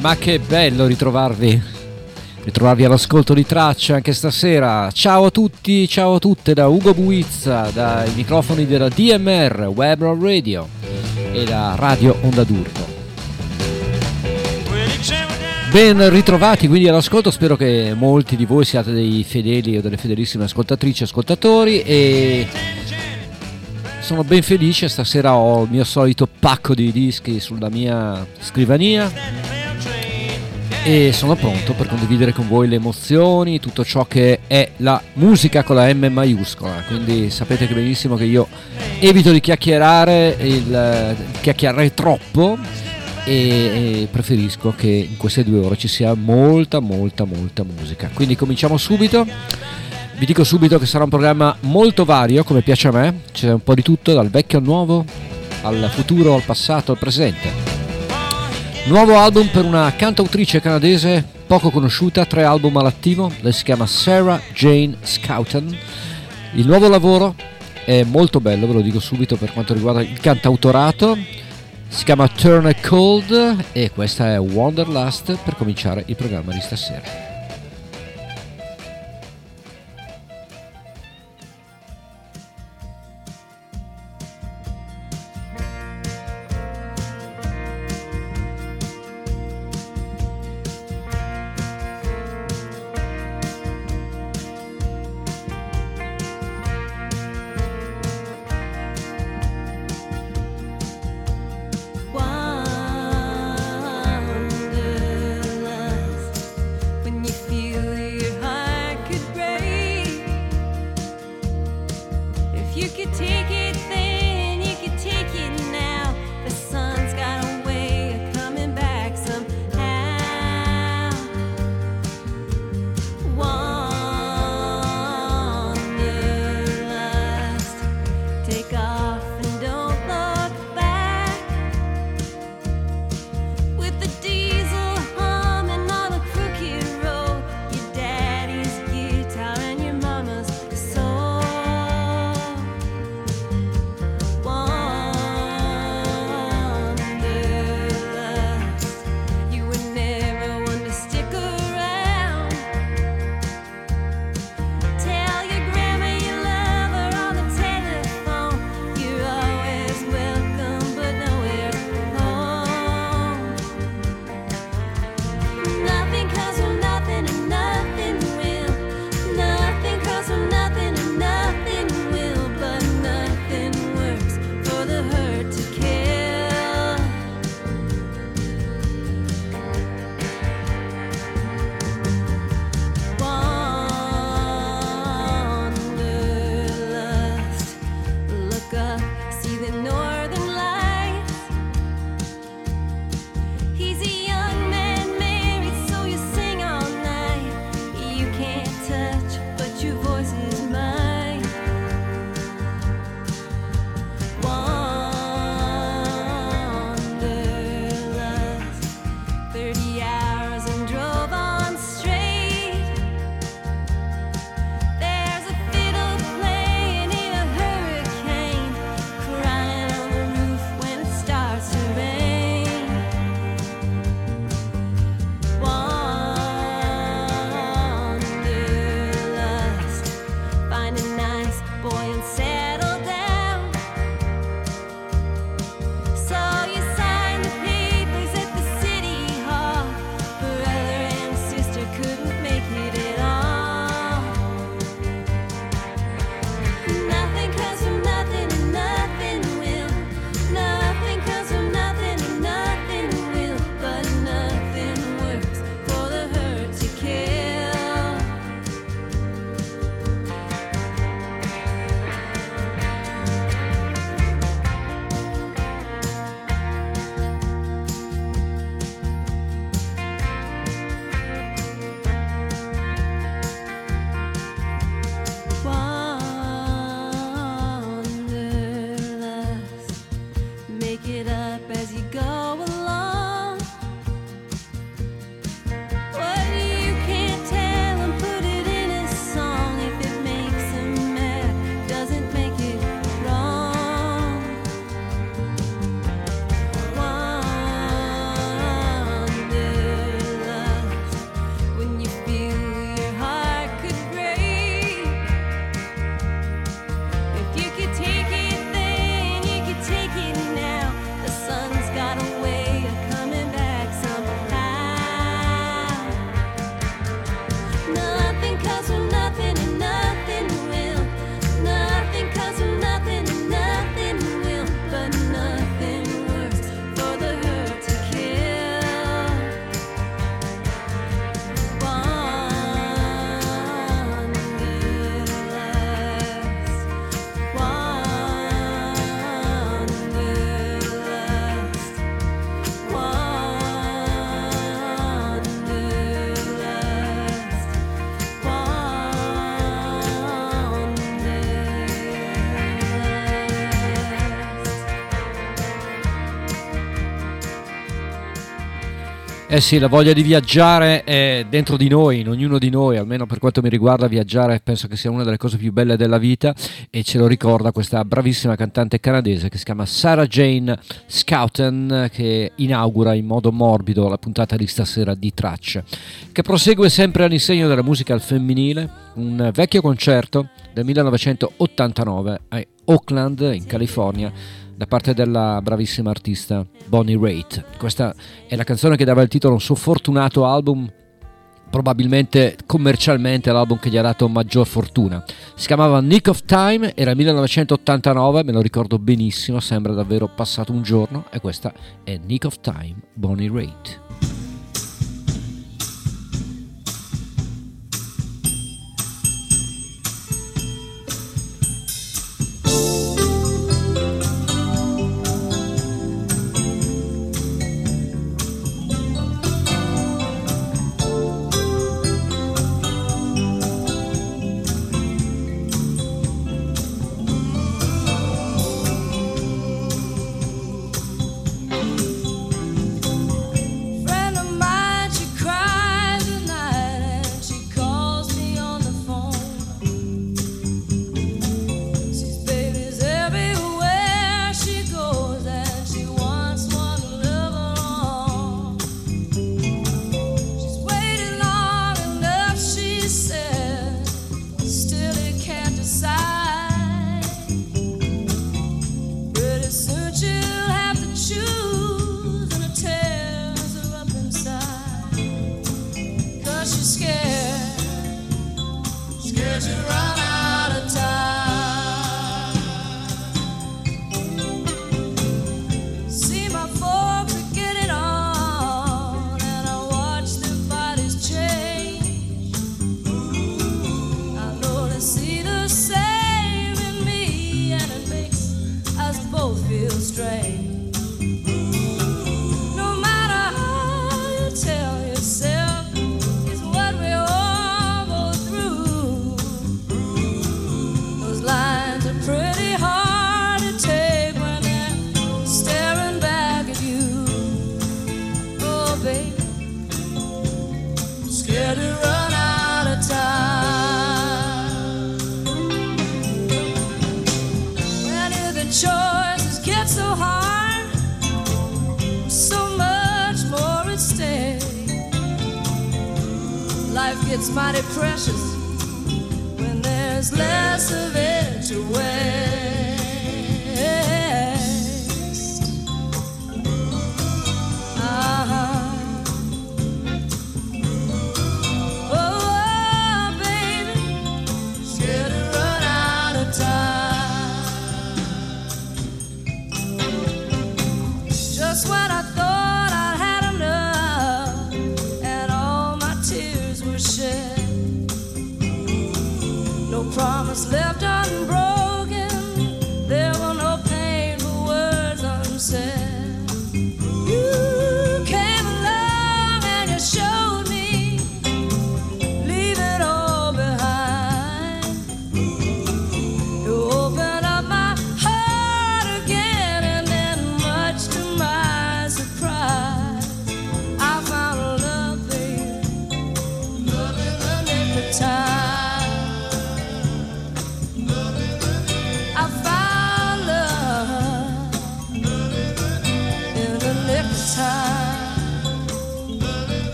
Ma che bello ritrovarvi, ritrovarvi all'ascolto di tracce anche stasera. Ciao a tutti, ciao a tutte da Ugo Buizza, dai microfoni della DMR Web Radio e da Radio Onda d'Urto. Ben ritrovati quindi all'ascolto, spero che molti di voi siate dei fedeli o delle fedelissime ascoltatrici e ascoltatori e sono ben felice, stasera ho il mio solito pacco di dischi sulla mia scrivania e sono pronto per condividere con voi le emozioni, tutto ciò che è la musica con la M maiuscola. Quindi sapete che benissimo che io evito di chiacchierare, il, chiacchierare troppo e, e preferisco che in queste due ore ci sia molta, molta, molta musica. Quindi cominciamo subito. Vi dico subito che sarà un programma molto vario, come piace a me, c'è un po' di tutto, dal vecchio al nuovo, al futuro, al passato, al presente. Nuovo album per una cantautrice canadese poco conosciuta, tre album all'attivo, lei si chiama Sarah Jane Scouten. Il nuovo lavoro è molto bello, ve lo dico subito per quanto riguarda il cantautorato. Si chiama Turn a Cold e questa è Wanderlust per cominciare il programma di stasera. Eh sì, la voglia di viaggiare è dentro di noi, in ognuno di noi, almeno per quanto mi riguarda viaggiare penso che sia una delle cose più belle della vita e ce lo ricorda questa bravissima cantante canadese che si chiama Sarah Jane Scouten che inaugura in modo morbido la puntata di stasera di Tracce, che prosegue sempre all'insegno della musica al femminile, un vecchio concerto del 1989 a Oakland in California da parte della bravissima artista Bonnie Raitt. Questa è la canzone che dava il titolo a un suo fortunato album, probabilmente commercialmente l'album che gli ha dato maggior fortuna. Si chiamava Nick of Time, era 1989, me lo ricordo benissimo, sembra davvero passato un giorno e questa è Nick of Time, Bonnie Raitt.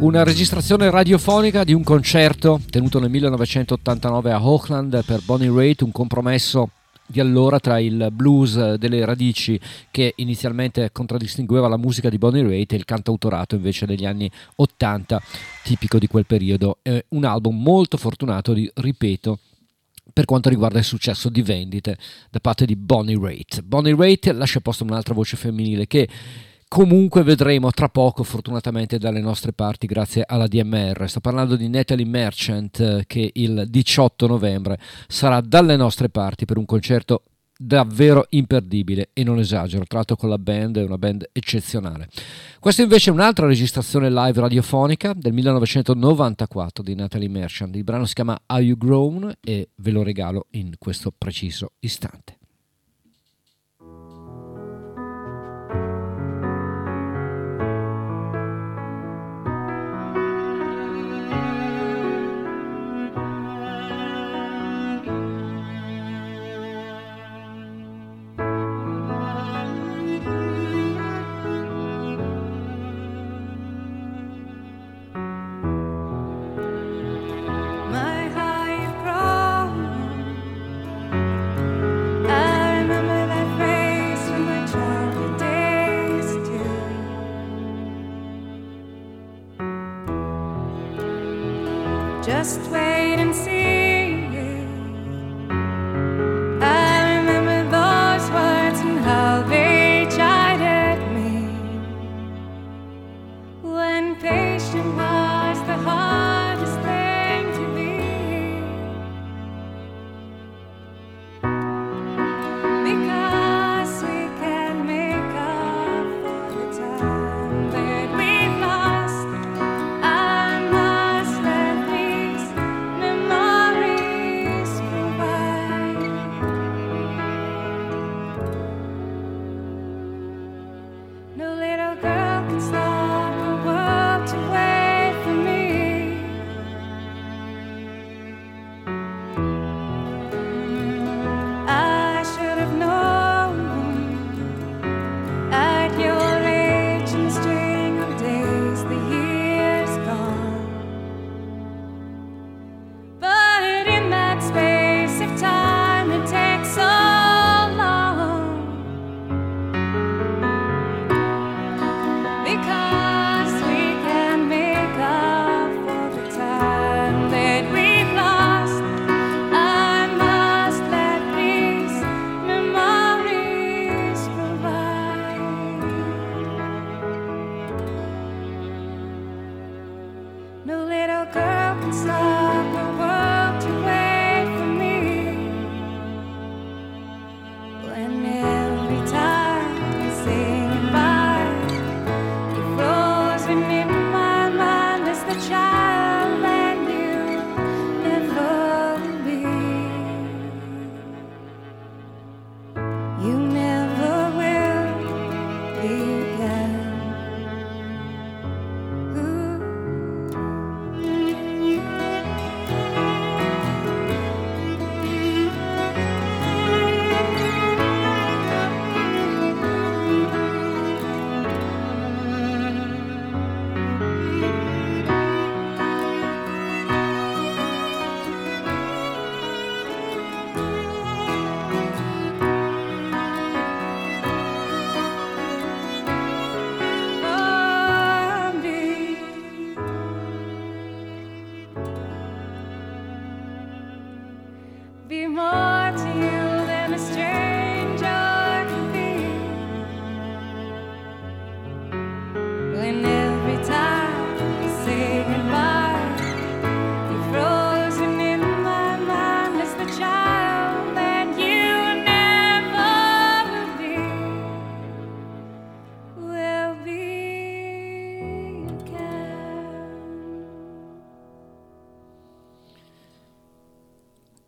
Una registrazione radiofonica di un concerto tenuto nel 1989 a Auckland per Bonnie Raitt, un compromesso di allora tra il blues delle radici che inizialmente contraddistingueva la musica di Bonnie Raitt e il cantautorato invece degli anni 80 tipico di quel periodo. È un album molto fortunato, ripeto, per quanto riguarda il successo di vendite da parte di Bonnie Raitt. Bonnie Raitt lascia posto un'altra voce femminile che comunque vedremo tra poco fortunatamente dalle nostre parti grazie alla DMR. Sto parlando di Natalie Merchant eh, che il 18 novembre sarà dalle nostre parti per un concerto davvero imperdibile e non esagero, tra l'altro con la band, è una band eccezionale. Questa invece è un'altra registrazione live radiofonica del 1994 di Natalie Merchant, il brano si chiama Are You Grown e ve lo regalo in questo preciso istante.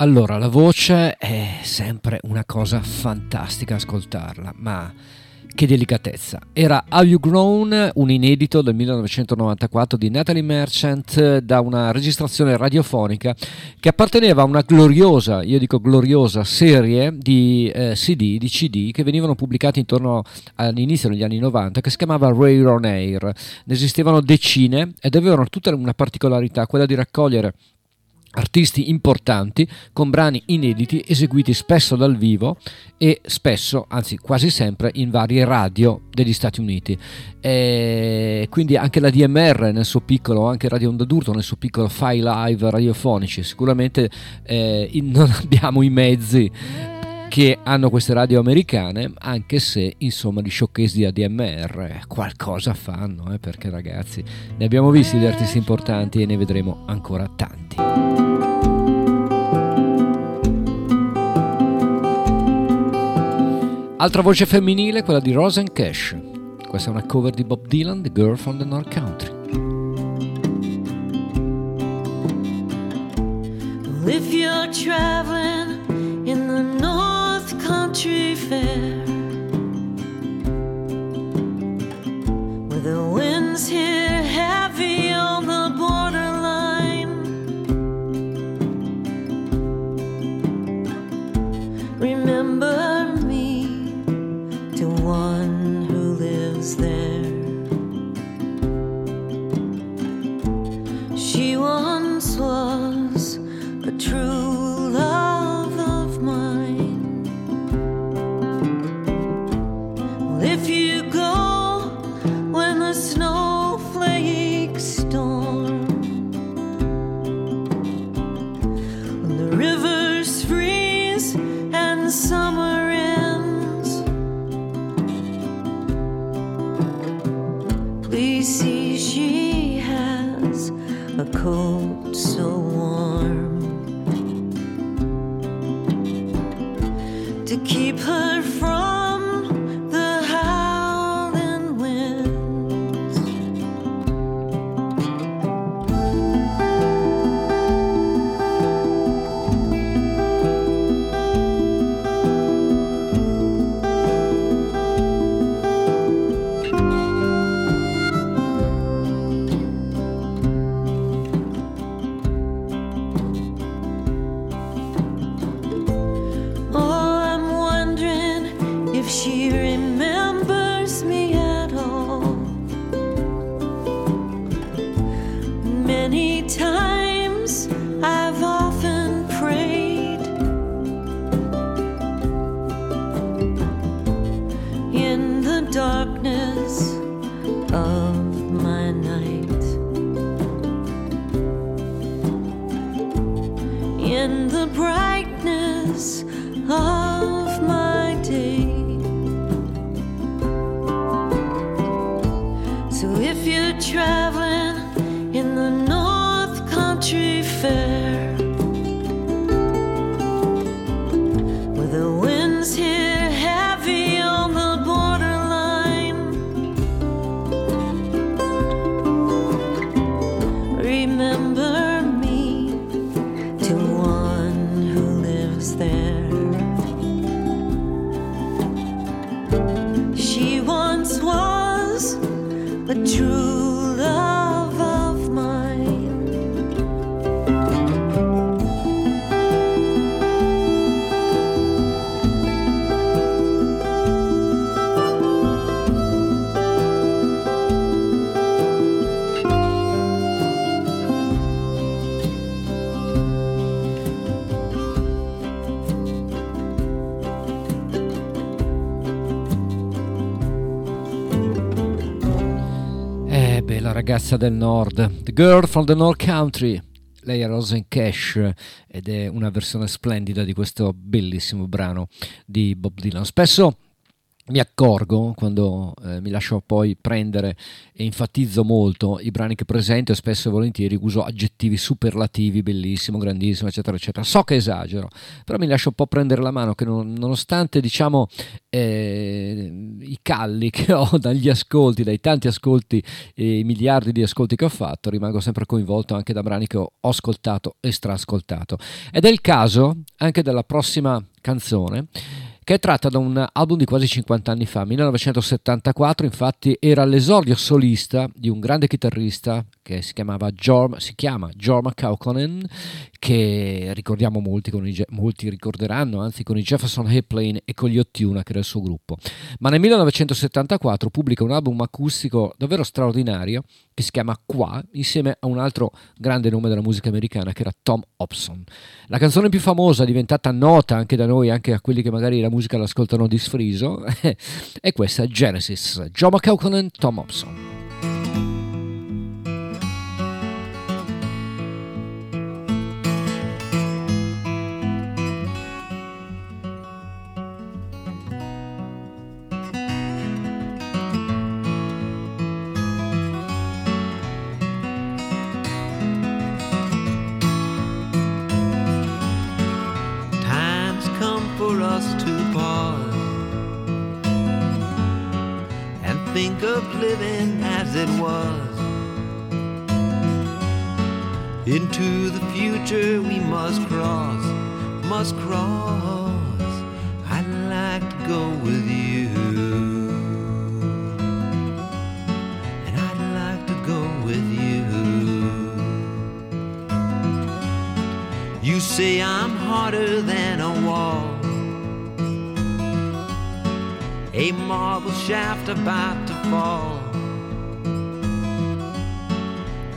Allora, la voce è sempre una cosa fantastica ascoltarla, ma Che delicatezza. Era Have You Grown, un inedito del 1994 di Natalie Merchant da una registrazione radiofonica che apparteneva a una gloriosa, io dico gloriosa, serie di eh, CD, di CD che venivano pubblicati intorno all'inizio degli anni 90 che si chiamava Ray on Air. Ne esistevano decine ed avevano tutta una particolarità, quella di raccogliere artisti importanti con brani inediti eseguiti spesso dal vivo e spesso, anzi quasi sempre, in varie radio degli Stati Uniti. E quindi anche la DMR nel suo piccolo, anche Radio Onda d'Urto nel suo piccolo file live radiofonici. Sicuramente eh, non abbiamo i mezzi che hanno queste radio americane, anche se insomma di showcase di ADMR qualcosa fanno, eh, perché ragazzi ne abbiamo visti di artisti importanti e ne vedremo ancora tanti. Altra voce femminile, quella di Rosen Cash. Questa è una cover di Bob Dylan, The Girl from the North Country. If you're traveling in the North Country Fair, where the winds here heavy on the borderline, remember me to one who lives there. She once was a true coat so warm to keep her ragazza del nord, The Girl from the North Country. Lei è Rosen Cash ed è una versione splendida di questo bellissimo brano di Bob Dylan. Spesso mi accorgo quando eh, mi lascio poi prendere e enfatizzo molto i brani che presento e spesso e volentieri uso aggettivi superlativi, bellissimo, grandissimo, eccetera, eccetera. So che esagero, però mi lascio un po' prendere la mano che non- nonostante diciamo eh, i calli che ho dagli ascolti, dai tanti ascolti e i miliardi di ascolti che ho fatto, rimango sempre coinvolto anche da brani che ho ascoltato e strascoltato. Ed è il caso anche della prossima canzone che è tratta da un album di quasi 50 anni fa, 1974, infatti era l'esordio solista di un grande chitarrista che si chiamava Jorma, si chiama Jorma Kaukonen, che ricordiamo molti, i, molti ricorderanno, anzi con i Jefferson Airplane e con gli Ottuna, che era il suo gruppo. Ma nel 1974 pubblica un album acustico davvero straordinario che si chiama Qua, insieme a un altro grande nome della musica americana che era Tom Hobson. La canzone più famosa, diventata nota anche da noi, anche a quelli che magari la musica l'ascoltano di sfriso, è questa Genesis, John McCauconen, Tom Hobson. Of living as it was. Into the future we must cross, must cross. I'd like to go with you. And I'd like to go with you. You say I'm harder than a wall. A marble shaft about to fall.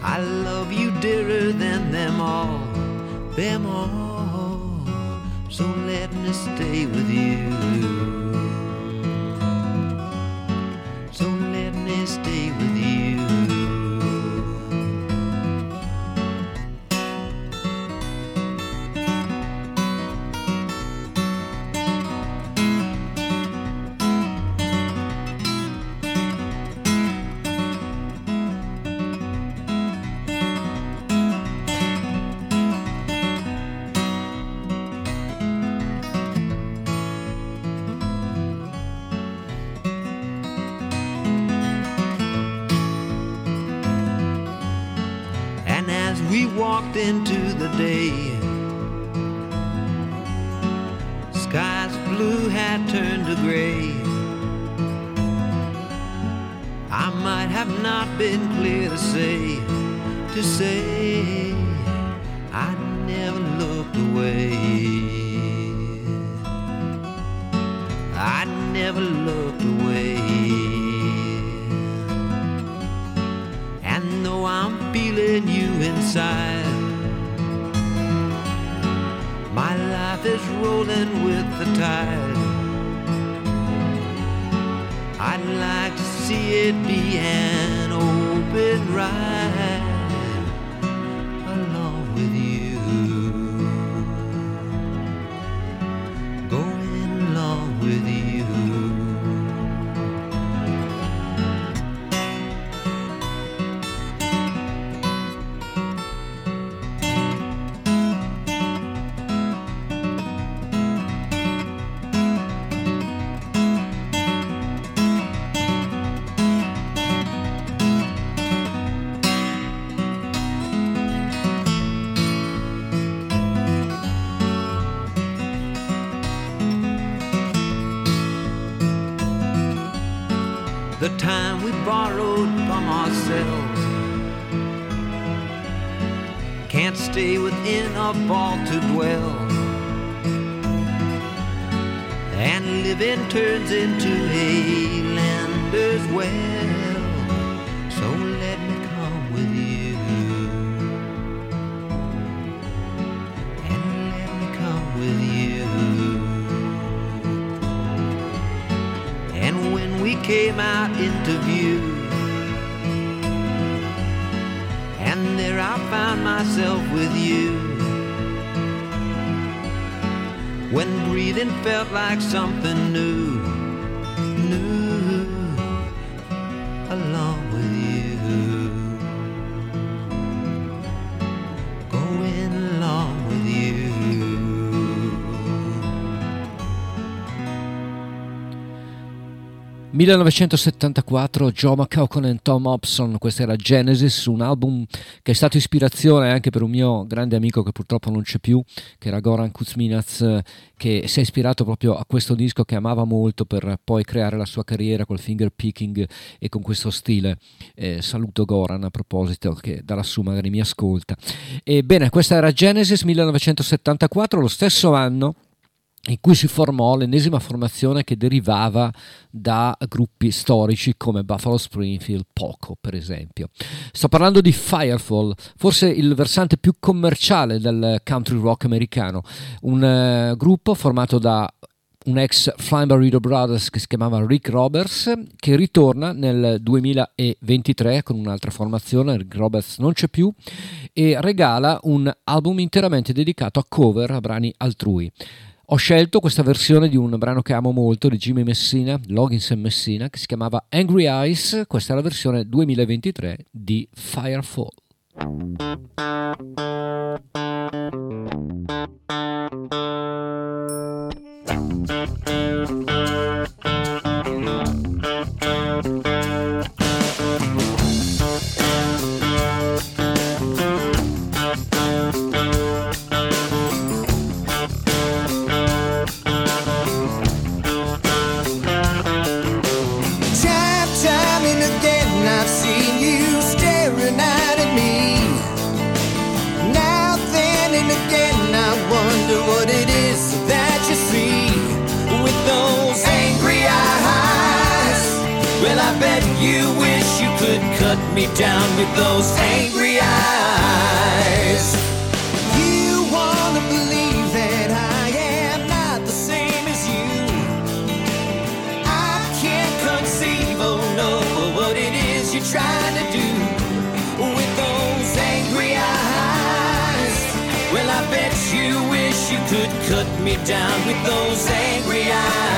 I love you dearer than them all, them all. So let me stay with you. Can't stay within a vault to dwell. And living turns into 1974 Joe McCaucon e Tom Hobson, questa era Genesis, un album che è stato ispirazione anche per un mio grande amico che purtroppo non c'è più, che era Goran Kuzminac, che si è ispirato proprio a questo disco che amava molto per poi creare la sua carriera col finger picking e con questo stile. Eh, saluto Goran a proposito, che da magari mi ascolta. Ebbene, questa era Genesis 1974, lo stesso anno in cui si formò l'ennesima formazione che derivava da gruppi storici come Buffalo Springfield, Poco per esempio. Sto parlando di Firefall, forse il versante più commerciale del country rock americano, un uh, gruppo formato da un ex Flying Burrito Brothers che si chiamava Rick Roberts che ritorna nel 2023 con un'altra formazione, Rick Roberts non c'è più e regala un album interamente dedicato a cover a brani altrui. Ho scelto questa versione di un brano che amo molto di Jimmy Messina, Loggins e Messina, che si chiamava Angry Eyes. Questa è la versione 2023 di Firefall. Time, me down with those angry eyes. You wanna believe that I am not the same as you. I can't conceive, oh no, what it is you're trying to do with those angry eyes. Well, I bet you wish you could cut me down with those angry eyes.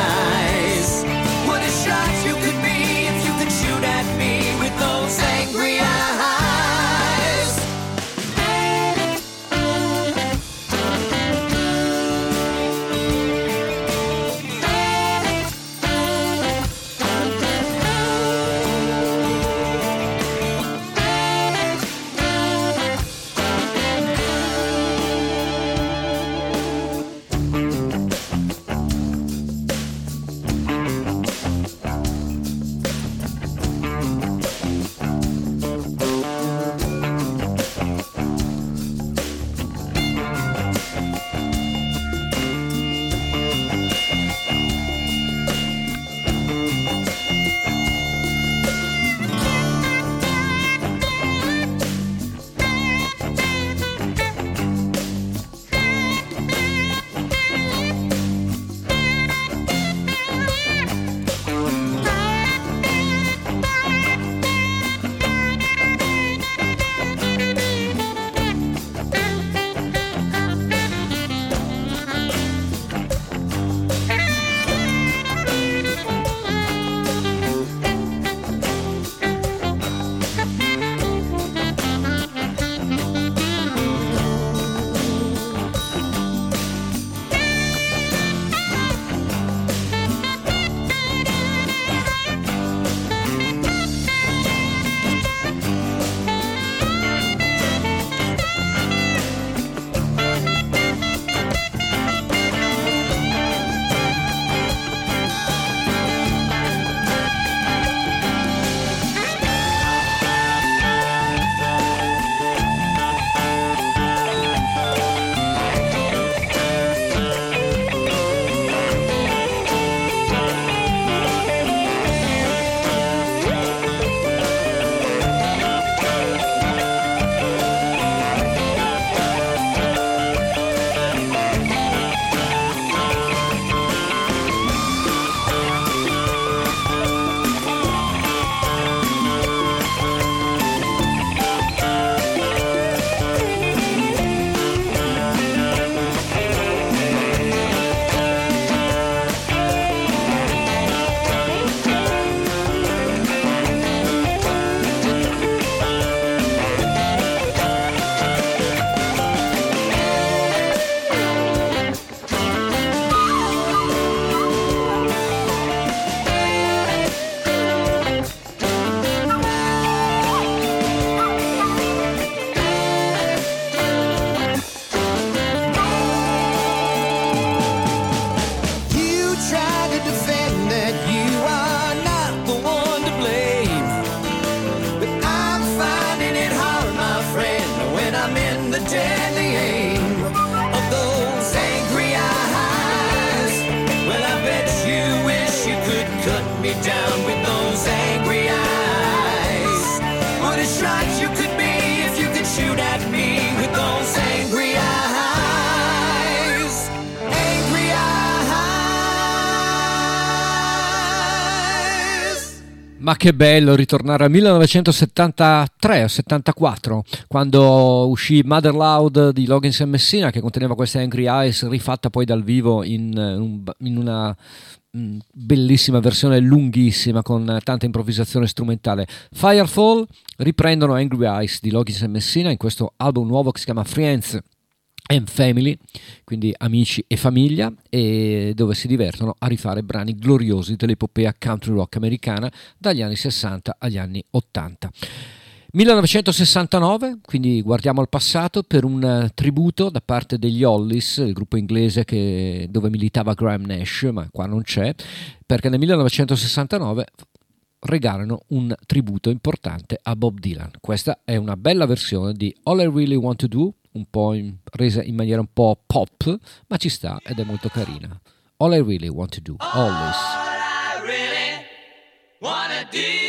Che bello ritornare al 1973 o 74 quando uscì Mother Loud di Loggins e Messina che conteneva questa Angry Eyes rifatta poi dal vivo in, eh, in una mm, bellissima versione lunghissima con tanta improvvisazione strumentale. Firefall riprendono Angry Eyes di Loggins e Messina in questo album nuovo che si chiama Friends and Family, quindi amici e famiglia, e dove si divertono a rifare brani gloriosi dell'epopea country rock americana dagli anni 60 agli anni 80. 1969, quindi guardiamo al passato per un eh, tributo da parte degli Hollies, il gruppo inglese che- dove militava Graham Nash, ma qua non c'è, perché nel 1969 regalano un tributo importante a Bob Dylan. Questa è una bella versione di All I Really Want to Do, un po' in- resa in maniera un po' pop, ma ci sta ed è molto carina. All I Really Want to Do, Always. I really wanna do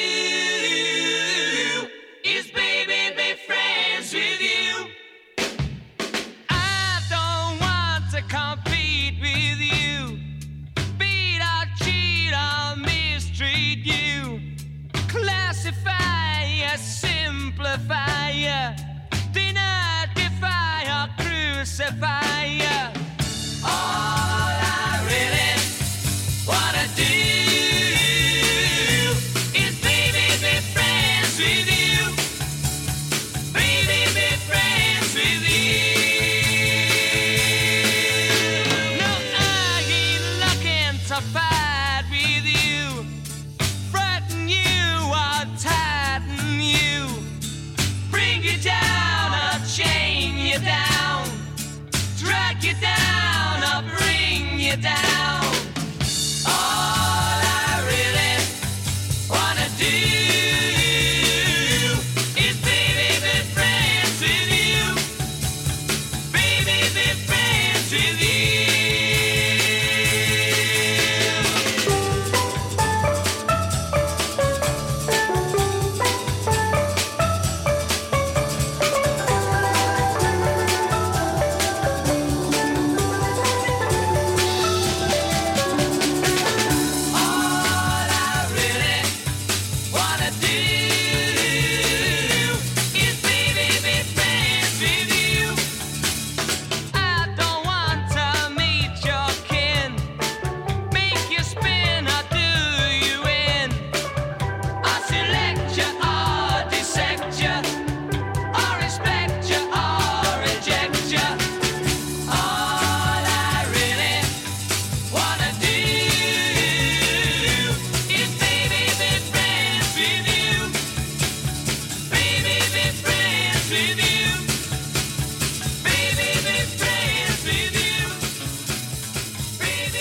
you down.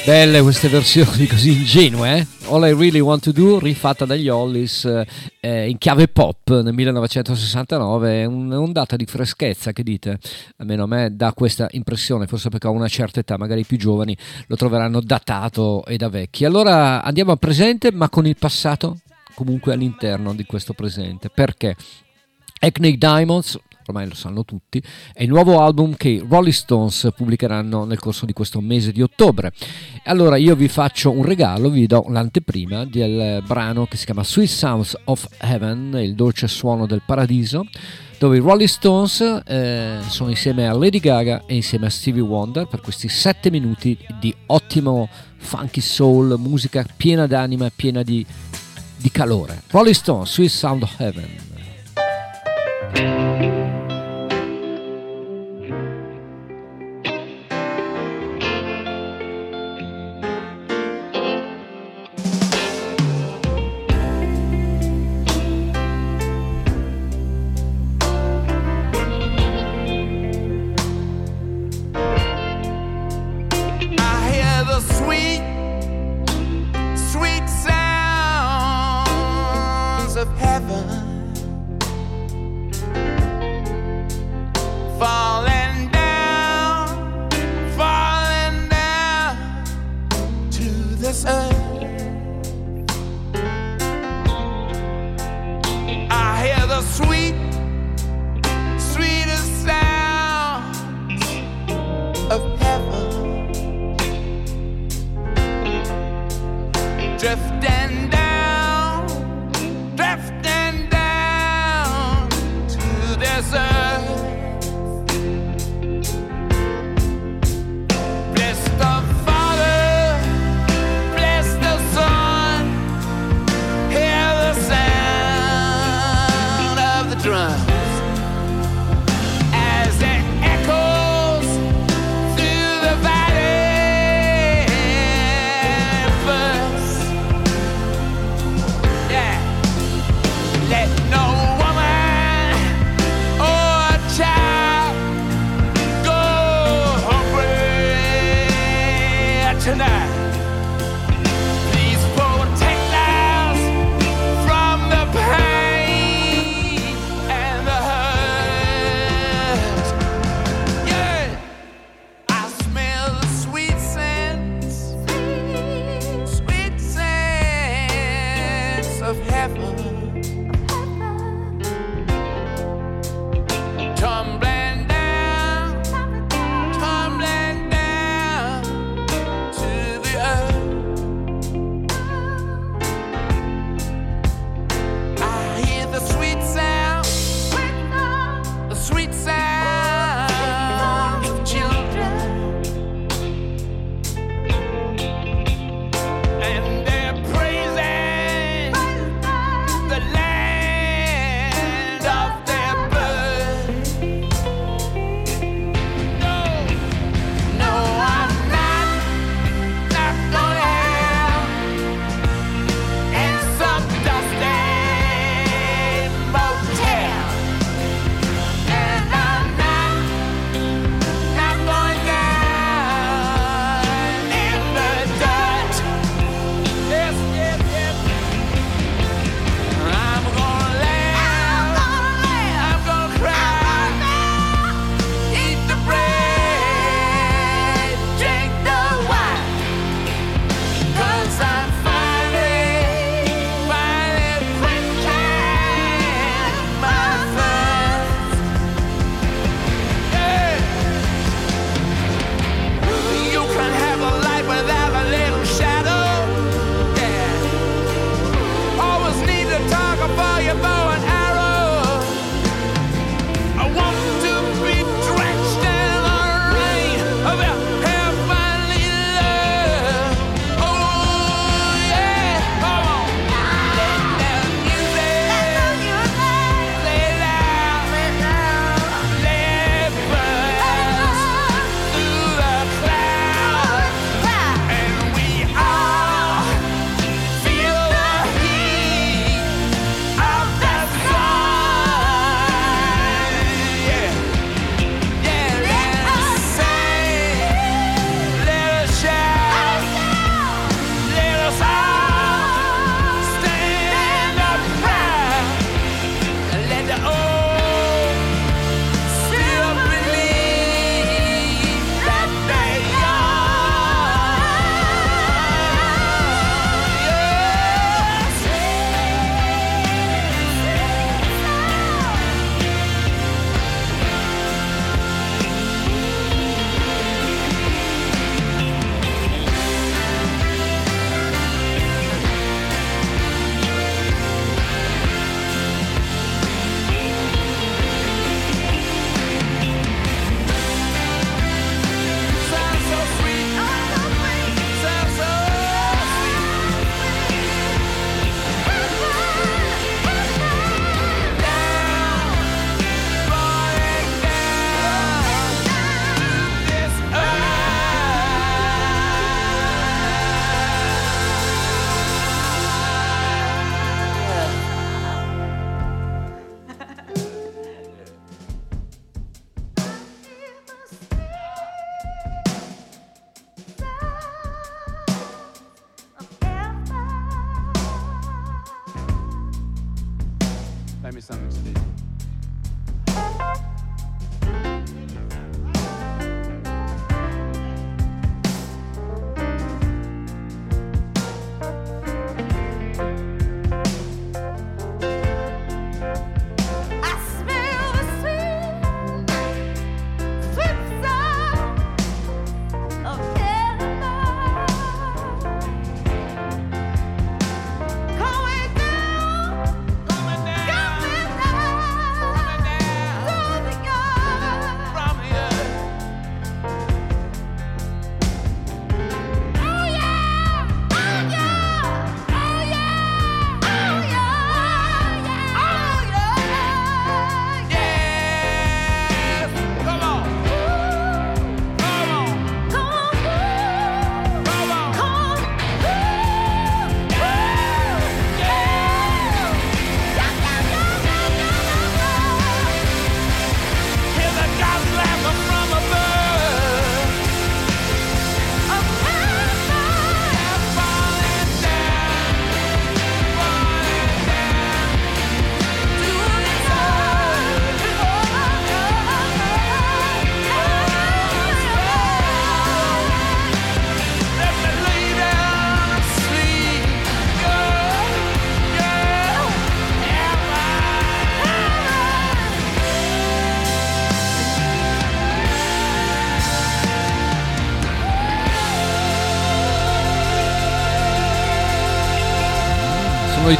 Belle queste versioni così ingenue, eh? All I Really Want to Do, rifatta dagli Hollies eh, in chiave pop nel 1969, è un'ondata di freschezza, che dite? Almeno a me dà questa impressione, forse perché ho una certa età, magari i più giovani lo troveranno datato e da vecchi. Allora andiamo al presente, ma con il passato comunque all'interno di questo presente. Perché? Hackney Diamonds, ormai lo sanno tutti, è il nuovo album che i Rolling Stones pubblicheranno nel corso di questo mese di ottobre. Allora io vi faccio un regalo, vi do l'anteprima del brano che si chiama Sweet Sounds of Heaven, il dolce suono del paradiso, dove i Rolling Stones eh, sono insieme a Lady Gaga e insieme a Stevie Wonder per questi sette minuti di ottimo funky soul, musica piena d'anima, piena di, di calore. Rolling Stones, Sweet Sound of Heaven. drift and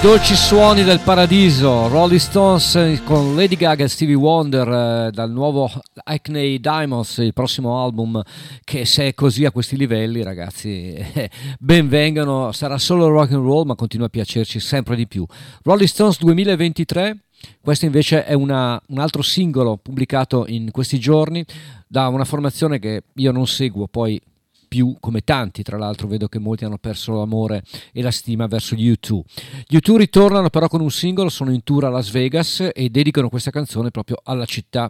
dolci suoni del paradiso, Rolling Stones con Lady Gaga e Stevie Wonder eh, dal nuovo Acne Diamonds, il prossimo album che se è così a questi livelli ragazzi eh, benvengano, sarà solo rock and roll ma continua a piacerci sempre di più. Rolling Stones 2023, questo invece è una- un altro singolo pubblicato in questi giorni da una formazione che io non seguo, poi più come tanti, tra l'altro vedo che molti hanno perso l'amore e la stima verso gli U2. Gli U2 ritornano però con un singolo, sono in tour a Las Vegas e dedicano questa canzone proprio alla città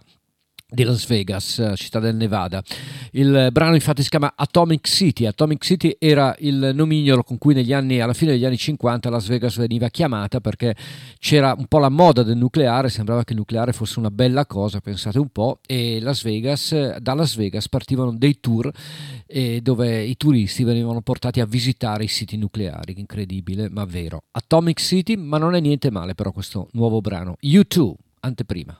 di Las Vegas, eh, città del Nevada. Il brano infatti si chiama Atomic City. Atomic City era il nomignolo con cui negli anni, alla fine degli anni 50 Las Vegas veniva chiamata perché c'era un po' la moda del nucleare, sembrava che il nucleare fosse una bella cosa, pensate un po', e Las Vegas, da Las Vegas partivano dei tour eh, dove i turisti venivano portati a visitare i siti nucleari, incredibile ma vero. Atomic City, ma non è niente male però questo nuovo brano. U2, anteprima.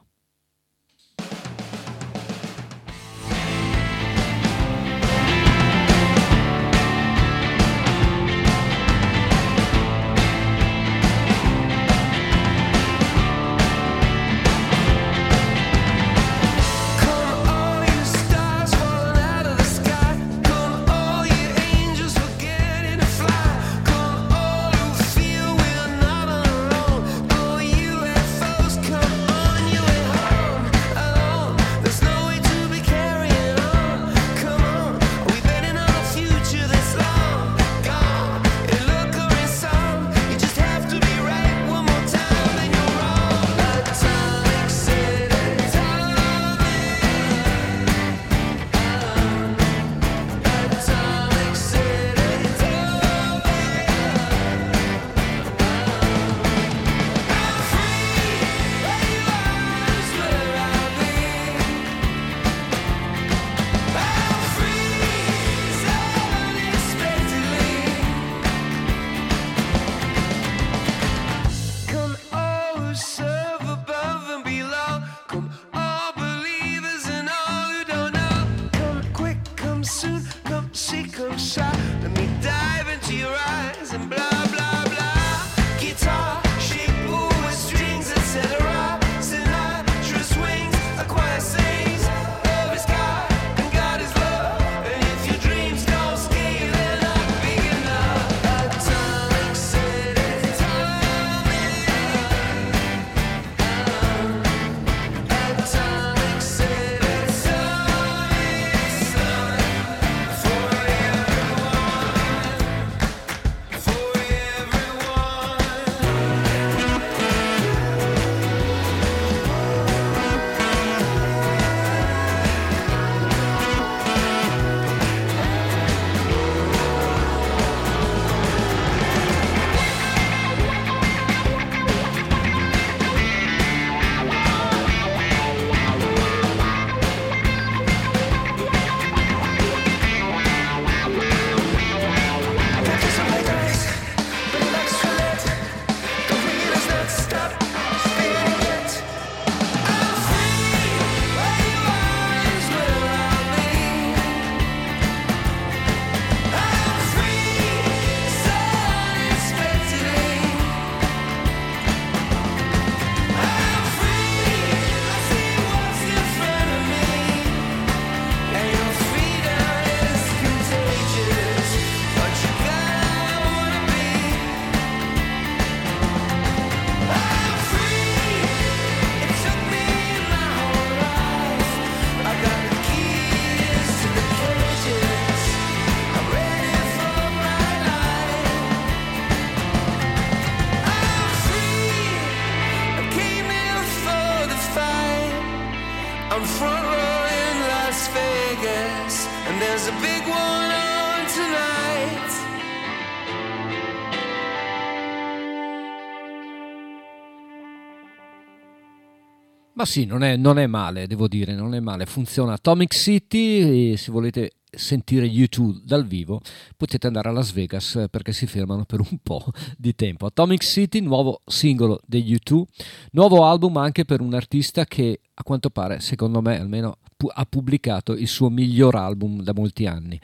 Ma sì, non è, non è male, devo dire, non è male. Funziona Atomic City e se volete sentire YouTube dal vivo potete andare a Las Vegas eh, perché si fermano per un po' di tempo. Atomic City, nuovo singolo degli U2, nuovo album anche per un artista che a quanto pare, secondo me, almeno ha pubblicato il suo miglior album da molti anni.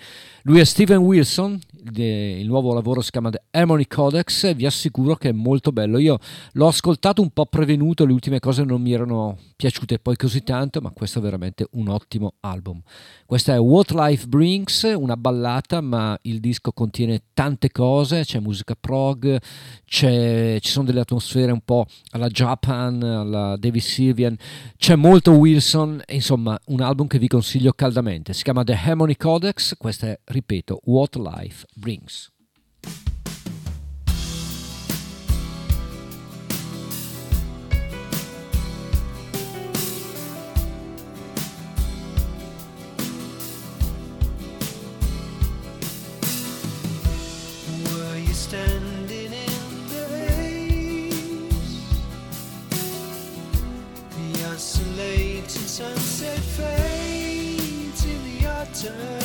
Lui è Steven Wilson, il, nuovo lavoro si chiama The Harmony Codex e vi assicuro che è molto bello. Io l'ho ascoltato un po' prevenuto, le ultime cose non mi erano piaciute poi così tanto, ma questo è veramente un ottimo album. Questa è What Life Brings, una ballata, ma il disco contiene tante cose, c'è musica prog, c'è- ci sono delle atmosfere un po' alla Japan, alla David Sylvian, c'è molto Wilson, insomma un album che vi consiglio caldamente. Si chiama The Harmony Codex, questa è, ripeto, What Life Brings. Were you standing in the haze? The oscillating sunset fades in the autumn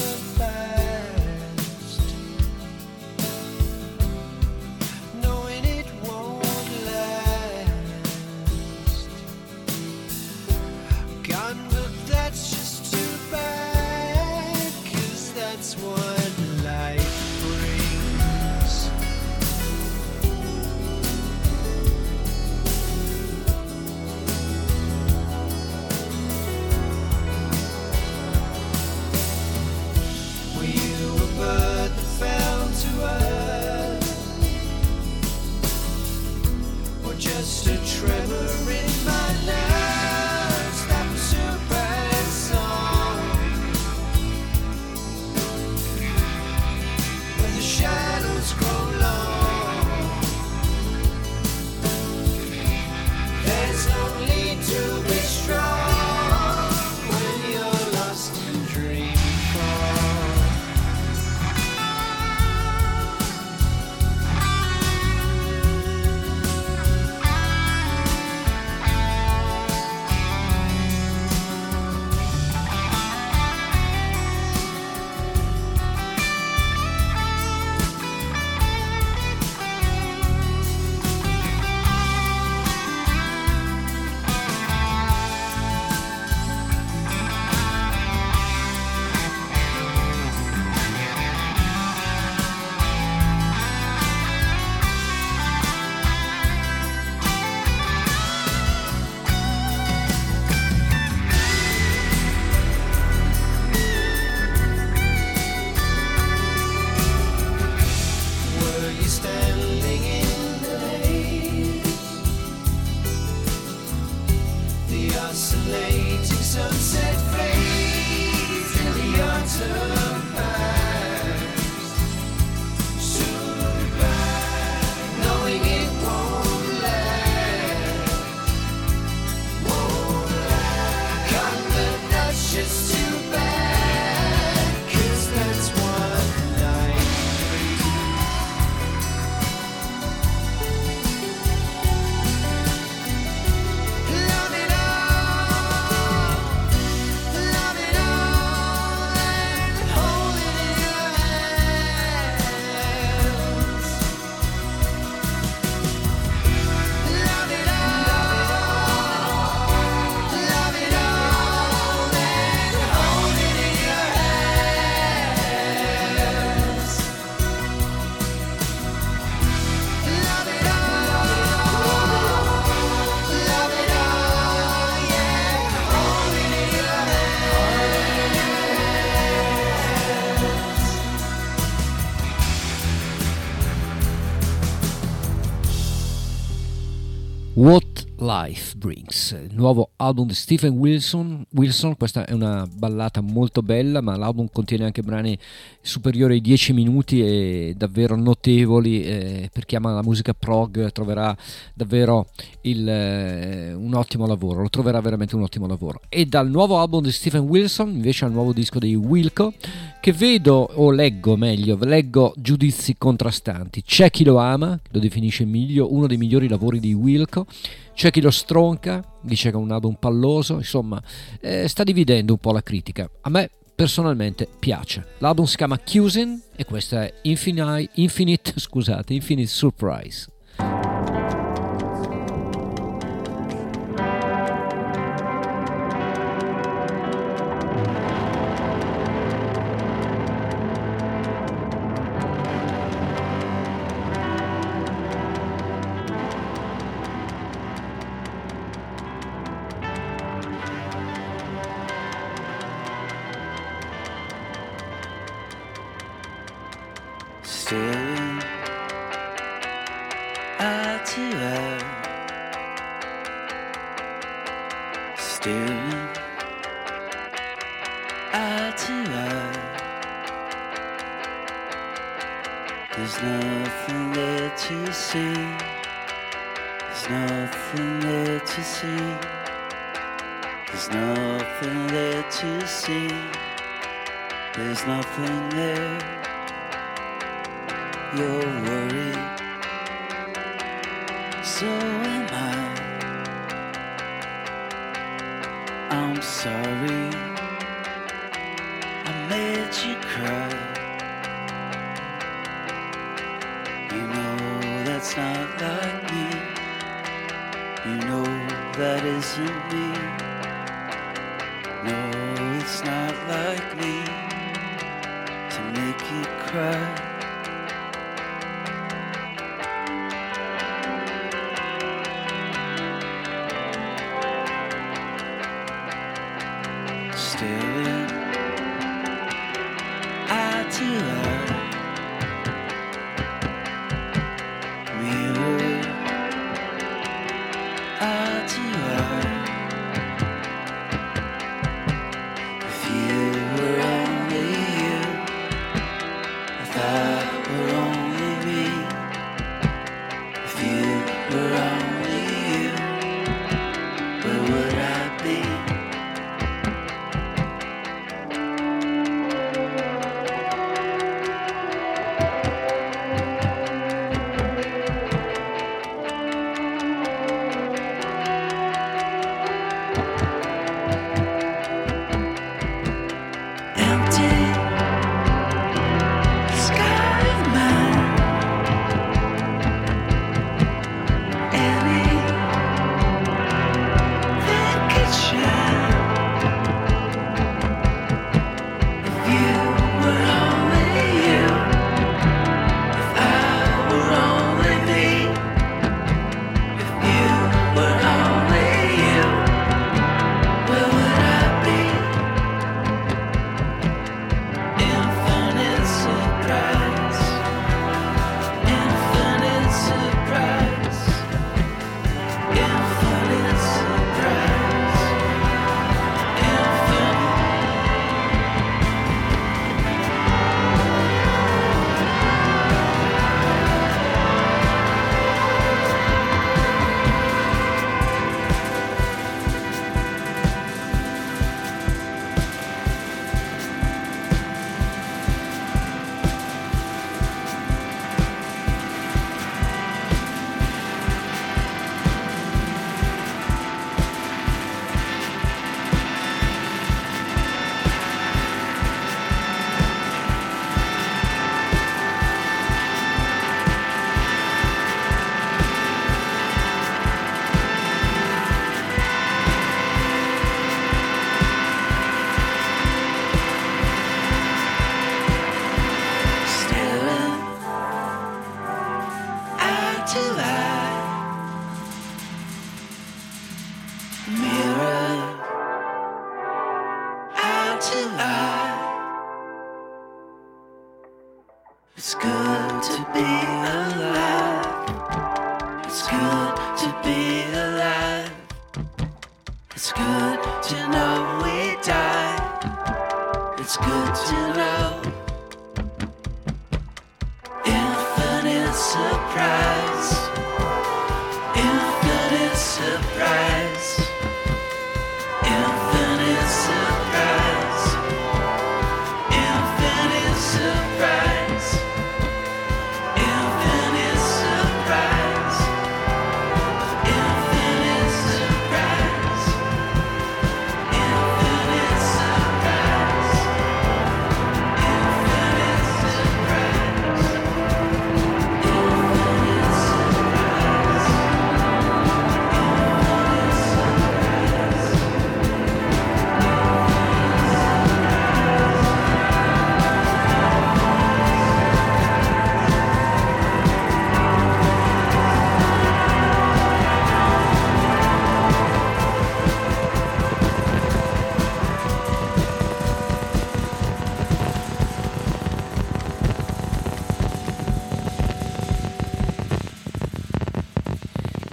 Life Brings, il nuovo album di Stephen Wilson. Wilson. Questa è una ballata molto bella, ma l'album contiene anche brani superiori ai 10 minuti e davvero notevoli. Eh, per chi ama la musica prog troverà davvero il, eh, un ottimo lavoro, lo troverà veramente un ottimo lavoro. E dal nuovo album di Stephen Wilson, invece al nuovo disco dei Wilco, che vedo o leggo meglio, leggo giudizi contrastanti. C'è chi lo ama, lo definisce meglio, uno dei migliori lavori di Wilco. C'è chi lo stronca, dice che è un album palloso, insomma, eh, sta dividendo un po' la critica. A me personalmente piace. L'album si chiama Cusin e questa è Infinite, Infinite, scusate, Infinite Surprise.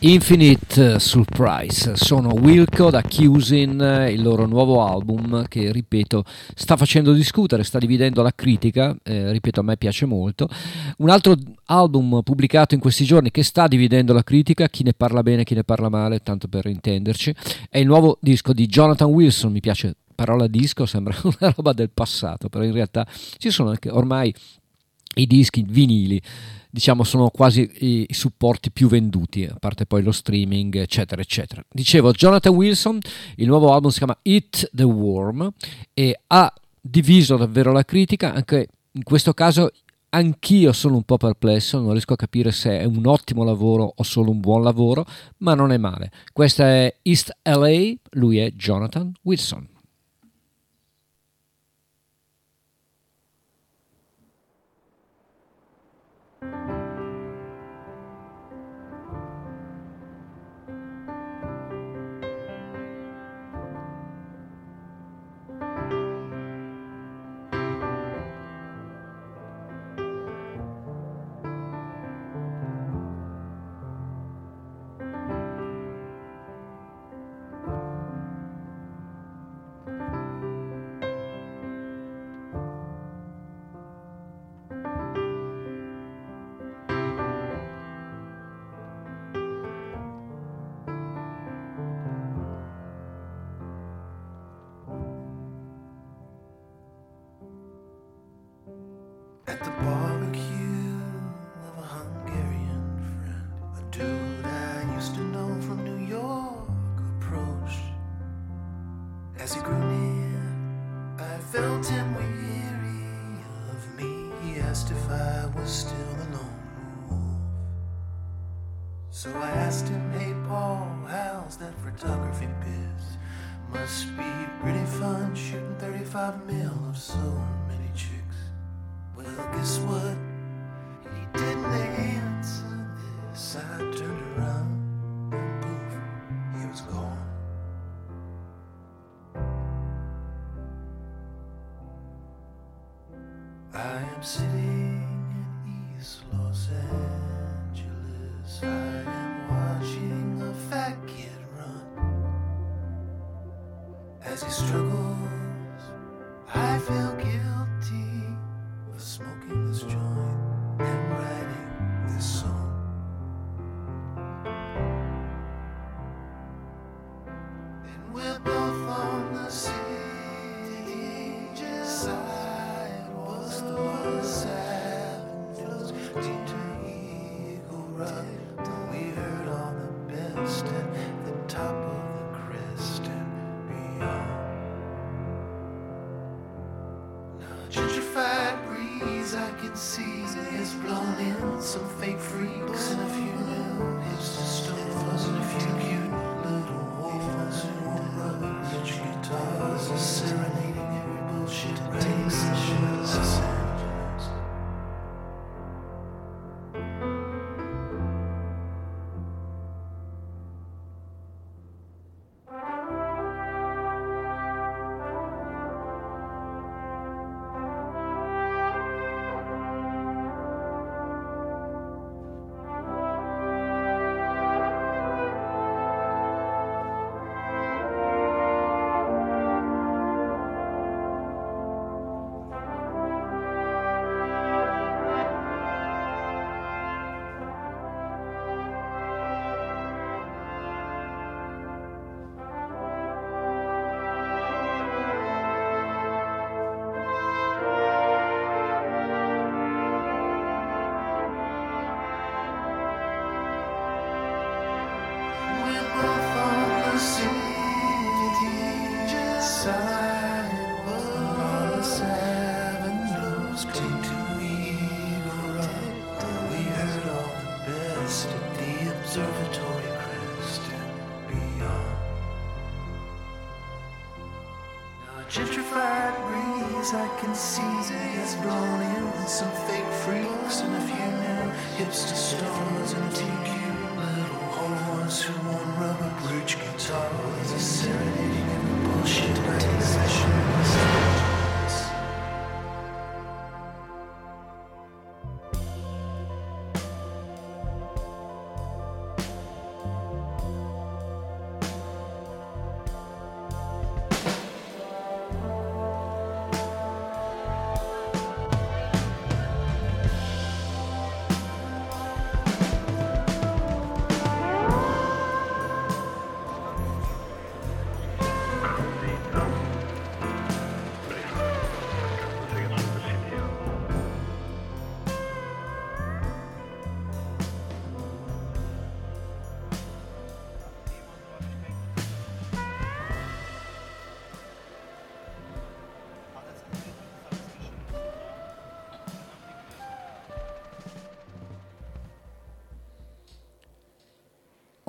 Infinite Surprise. Sono Wilco da Cusin, il loro nuovo album che ripeto sta facendo discutere, sta dividendo la critica, eh, ripeto a me piace molto. Un altro album pubblicato in questi giorni che sta dividendo la critica, chi ne parla bene, chi ne parla male, tanto per intenderci, è il nuovo disco di Jonathan Wilson, mi piace parola disco, sembra una roba del passato, però in realtà ci sono anche ormai i dischi vinili diciamo sono quasi i, supporti più venduti a parte poi lo streaming eccetera eccetera. Dicevo Jonathan Wilson il nuovo album si chiama Eat the Worm e ha diviso davvero la critica anche in questo caso anch'io sono un po' perplesso non riesco a capire se è un ottimo lavoro o solo un buon lavoro ma non è male. Questa è East LA lui è Jonathan Wilson So I asked him, hey Paul, how's that photography biz? Must be pretty fun shooting 35 mil of so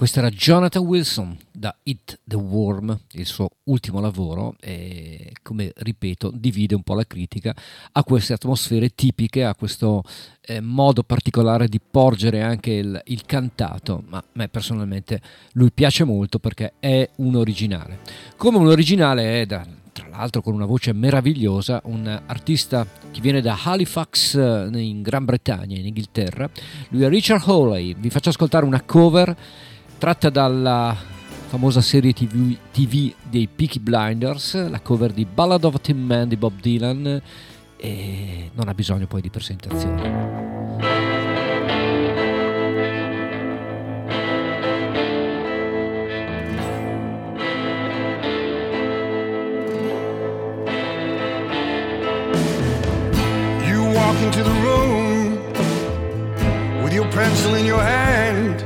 Questo era Jonathan Wilson da It the Worm, il suo ultimo lavoro, e come ripeto, divide un po' la critica a queste atmosfere tipiche, a questo eh, modo particolare di porgere anche il, il cantato. Ma a me personalmente lui piace molto perché è un originale. Come un originale è da tra l'altro con una voce meravigliosa, un artista che viene da Halifax eh, in Gran Bretagna, in Inghilterra. Lui è Richard Hawley. Vi faccio ascoltare una cover tratta dalla famosa serie TV, TV dei Peaky Blinders, la cover di Ballad of Tin Man di Bob Dylan e non ha bisogno poi di presentazioni. You walk into the room with your pencil in your hand.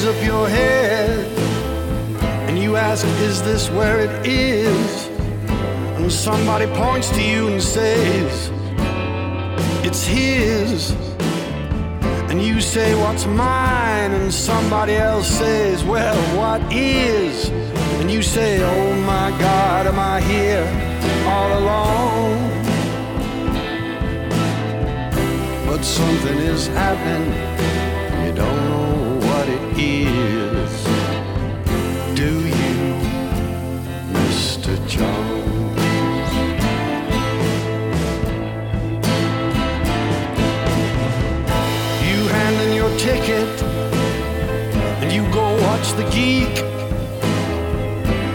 raise up your head and you ask, Is this where it is? And somebody points to you and says, It's his. And you say, What's mine? And somebody else says, Well, what is? And you say, Oh my God, am I here all alone? But something is happening, it is. Do you, Mr. Jones? You hand in your ticket and you go watch the geek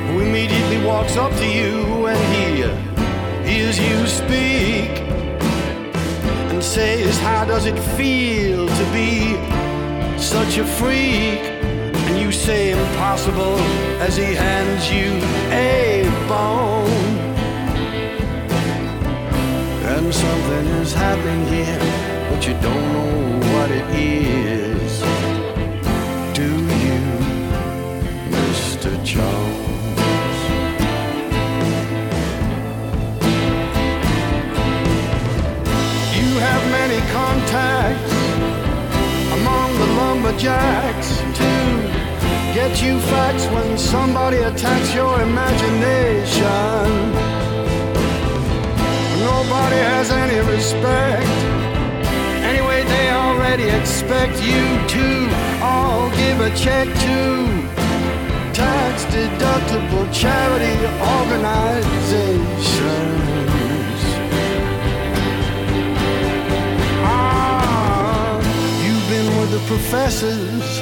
who immediately walks up to you and he hears you speak and says, How does it feel to be such a freak? And you say, Impossible, as he hands you a bone. And something is happening here, but you don't know what it is. Do you, Mr. Jones? Get you facts when somebody attacks your imagination. Nobody has any respect. Anyway, they already expect you to all give a check to tax deductible charity organizations. Ah, you've been with the professors,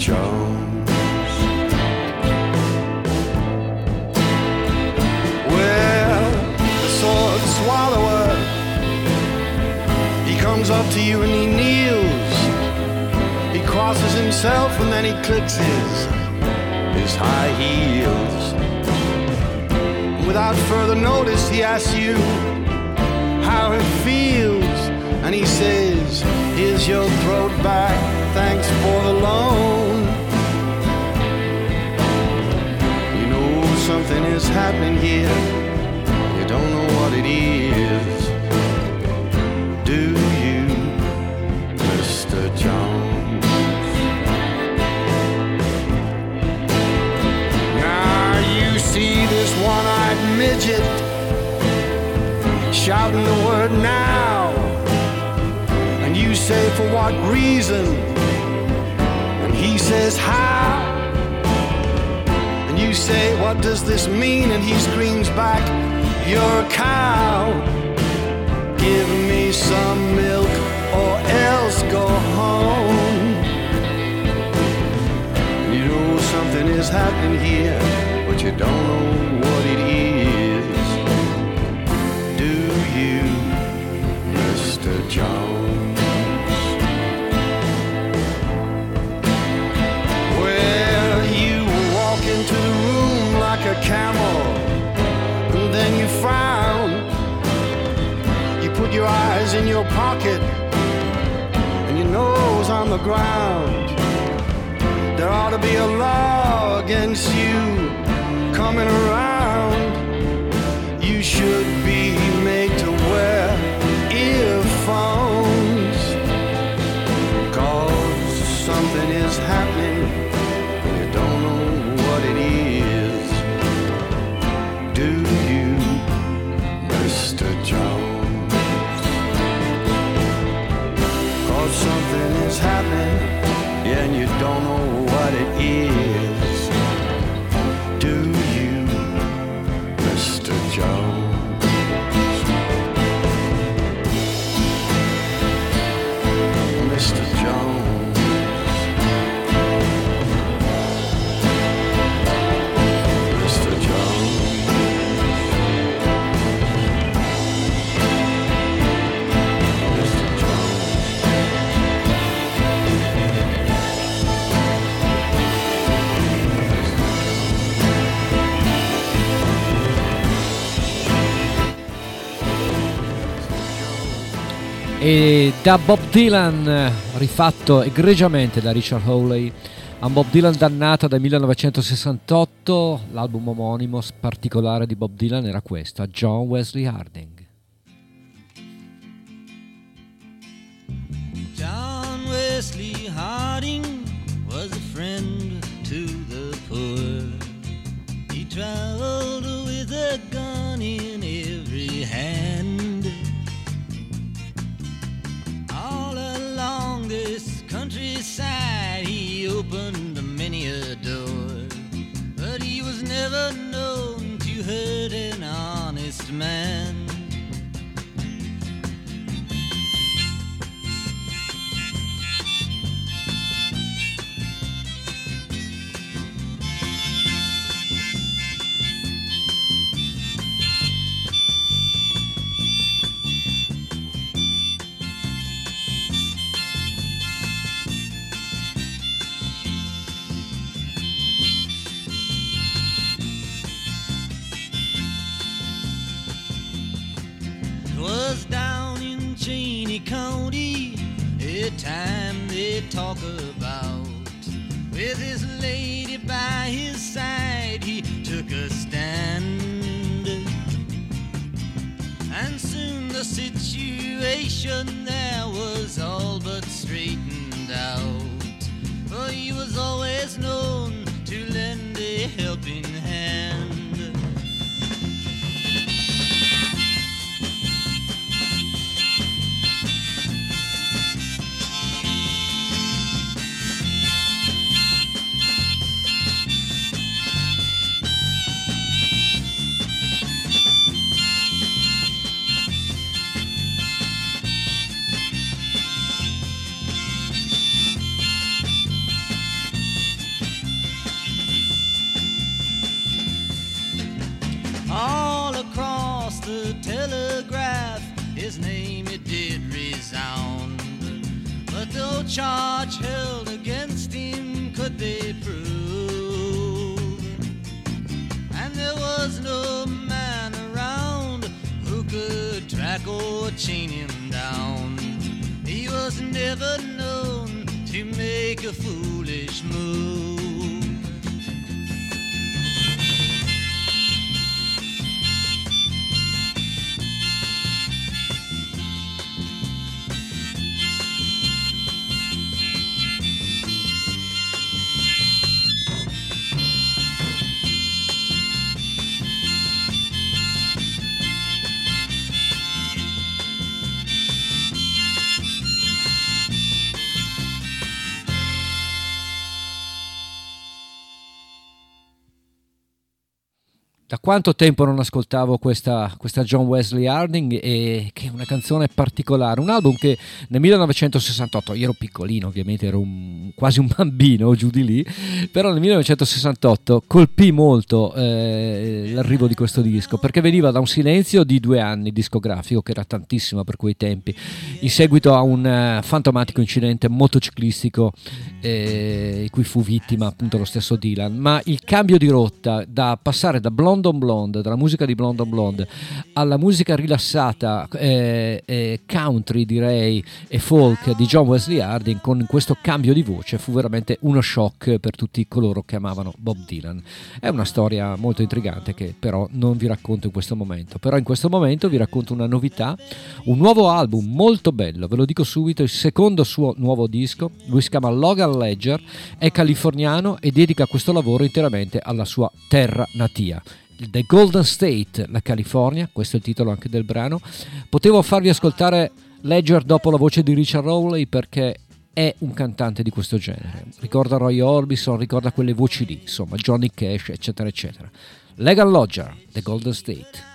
Jones? Well, the sword swallower, he comes up to you and he kneels. He crosses himself and then he clicks his, his high heels. Without further notice, he asks you how it feels. And he says, Here's your throat back, thanks for the loan. You know something is happening here. You don't know what it is. Do you, Mr. Jones? Now you see this one-eyed midget shouting the word now. Say, for what reason? And he says, how? And you say, what does this mean? And he screams back, you're a cow. Give me some milk or else go home. You know something is happening here, but you don't know in your pocket, and your nose on the ground. There ought to be a law against you coming around. You should be made to wear earphones. Cause something is happening don't know what it is. E da Bob Dylan, rifatto egregiamente da Richard Hawley, a Bob Dylan dannato dal 1968, l'album omonimo particolare di Bob Dylan era questo, a John Wesley Harding. Opened many a door. But he was never known to hurt an honest man. Time they talk about. With his lady by his side, he took a stand. And soon the situation there was all but straightened out. For he was always known to lend a helping hand. Charge held against him could they prove. And there was no man around who could track or chain him down. He was never known to make a foolish move. Quanto tempo non ascoltavo questa, questa John Wesley Harding e che è una canzone particolare, un album che nel 1968, io ero piccolino ovviamente, ero un- quasi un bambino giù di lì, però nel 1968 colpì molto eh, l'arrivo di questo disco perché veniva da un silenzio di due anni discografico che era tantissimo per quei tempi, in seguito a un eh, fantomatico incidente motociclistico eh, di cui fu vittima appunto lo stesso Dylan, ma il cambio di rotta da passare da Blonde on Blonde, dalla musica di Blonde on Blonde, alla musica rilassata, eh, eh, country direi e folk di John Wesley Harding con questo cambio di voce fu veramente uno shock per tutti coloro che amavano Bob Dylan. È una storia molto intrigante che però non vi racconto in questo momento, però in questo momento vi racconto una novità, un nuovo album molto bello, ve lo dico subito, il secondo suo nuovo disco, lui si chiama Logan Ledger, è californiano e dedica questo lavoro interamente alla sua terra natia. The Golden State, la California, questo è il titolo anche del brano. Potevo farvi ascoltare Ledger dopo la voce di Richard Rowley perché è un cantante di questo genere. Ricorda Roy Orbison, ricorda quelle voci lì, insomma, Johnny Cash, eccetera, eccetera. Legal Lodger, The Golden State.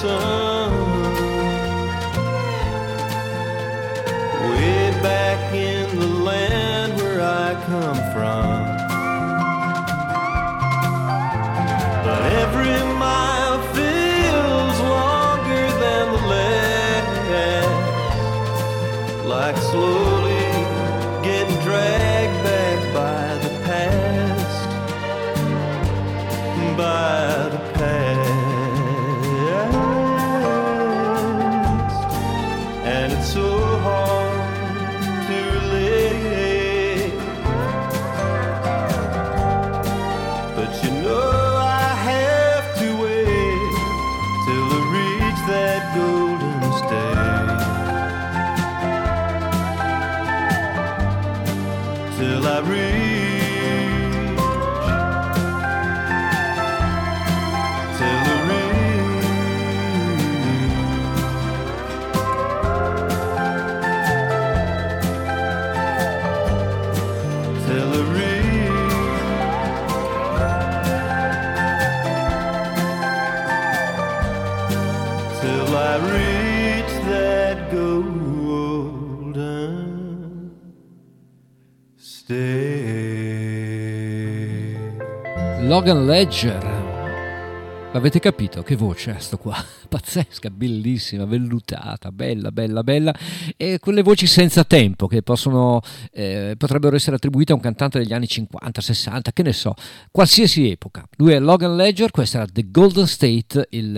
Sun. Logan Ledger. L'avete capito? Che voce è sto qua? Pazzesca, bellissima, vellutata, bella, bella, bella. E quelle voci senza tempo che possono, eh, potrebbero essere attribuite a un cantante degli anni 50, 60, che ne so, qualsiasi epoca. Lui è Logan Ledger, questa era The Golden State, il,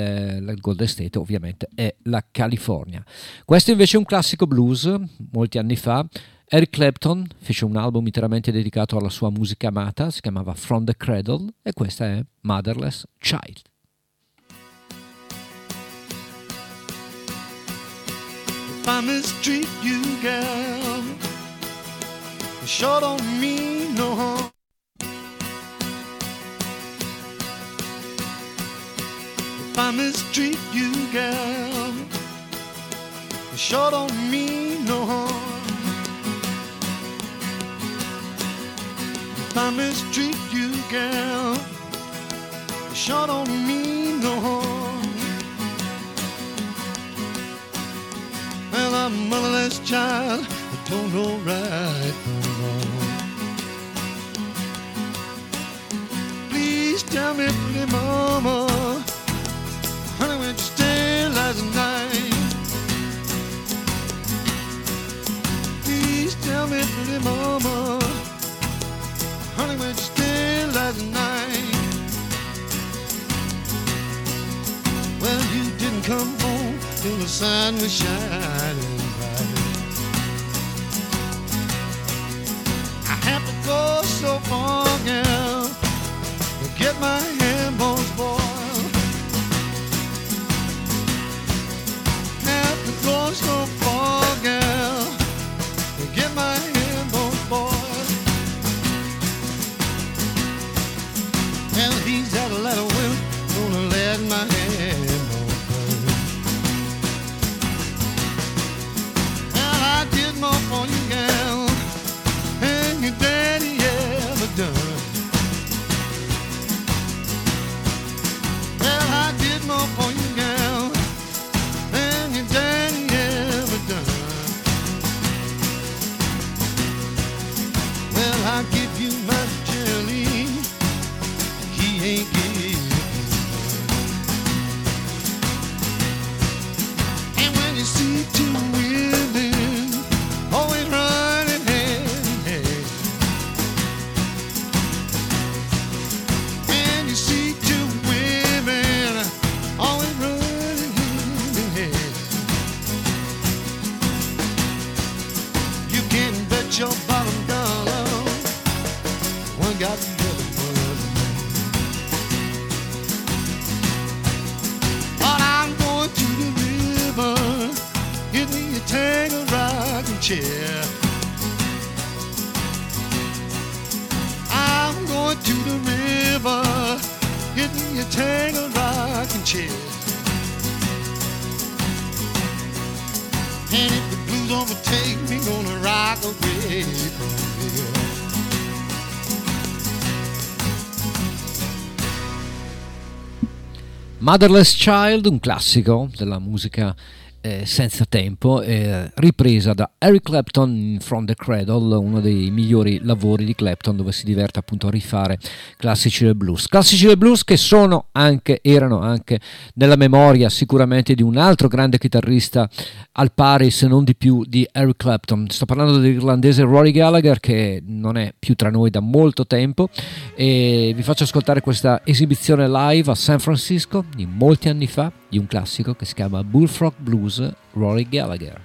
la Golden State ovviamente è la California. Questo invece è un classico blues, molti anni fa. Eric Clapton fece un album interamente dedicato alla sua musica amata, si chiamava From the Cradle e questa è Motherless Child. If I mistreat you, girl, it sure don't mean no harm. If I mistreat you, girl, it sure don't mean no harm. If I mistreat you, girl, it sure don't mean no harm. Well, I'm a motherless child, I don't know right from wrong. Please tell me, pretty mama, honey, where'd you stay last night? Please tell me, pretty mama, honey, you stay last night? Well, you didn't come home till the sun was shining bright. I have to go so far, girl, to get my hand bones boiled. Have to go so far, done. Motherless Child, un classico della musica eh, senza tempo, eh, ripresa da Eric Clapton From the Cradle, uno dei migliori lavori di Clapton dove si diverte appunto a rifare classici del blues. Classici del blues che sono anche, erano anche nella memoria sicuramente di un altro grande chitarrista al pari se non di più di Eric Clapton. Sto parlando dell'irlandese Rory Gallagher che non è più tra noi da molto tempo e vi faccio ascoltare questa esibizione live a San Francisco di molti anni fa di un classico che si chiama Bullfrog Blues Rory Gallagher.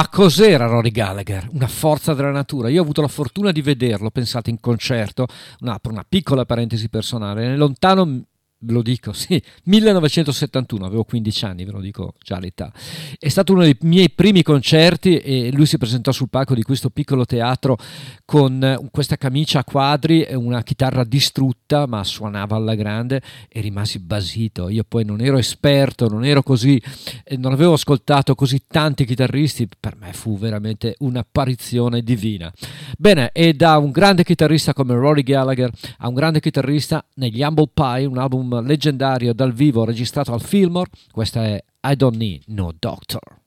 Ma cos'era Rory Gallagher? Una forza della natura. Io ho avuto la fortuna di vederlo, pensate, in concerto, una, una piccola parentesi personale, nel lontano ve lo dico, sì, 1971, avevo 15 anni, ve lo dico già l'età. È stato uno dei miei primi concerti e lui si presentò sul palco di questo piccolo teatro con eh, questa camicia a quadri e una chitarra distrutta, ma suonava alla grande e rimasi basito. Io poi non ero esperto, non ero così, eh, non avevo ascoltato così tanti chitarristi, per me fu veramente un'apparizione divina. Bene, e da un grande chitarrista come Rory Gallagher a un grande chitarrista negli Humble Pie, un album leggendario dal vivo registrato al Fillmore, questa è I Don't Need No Doctor.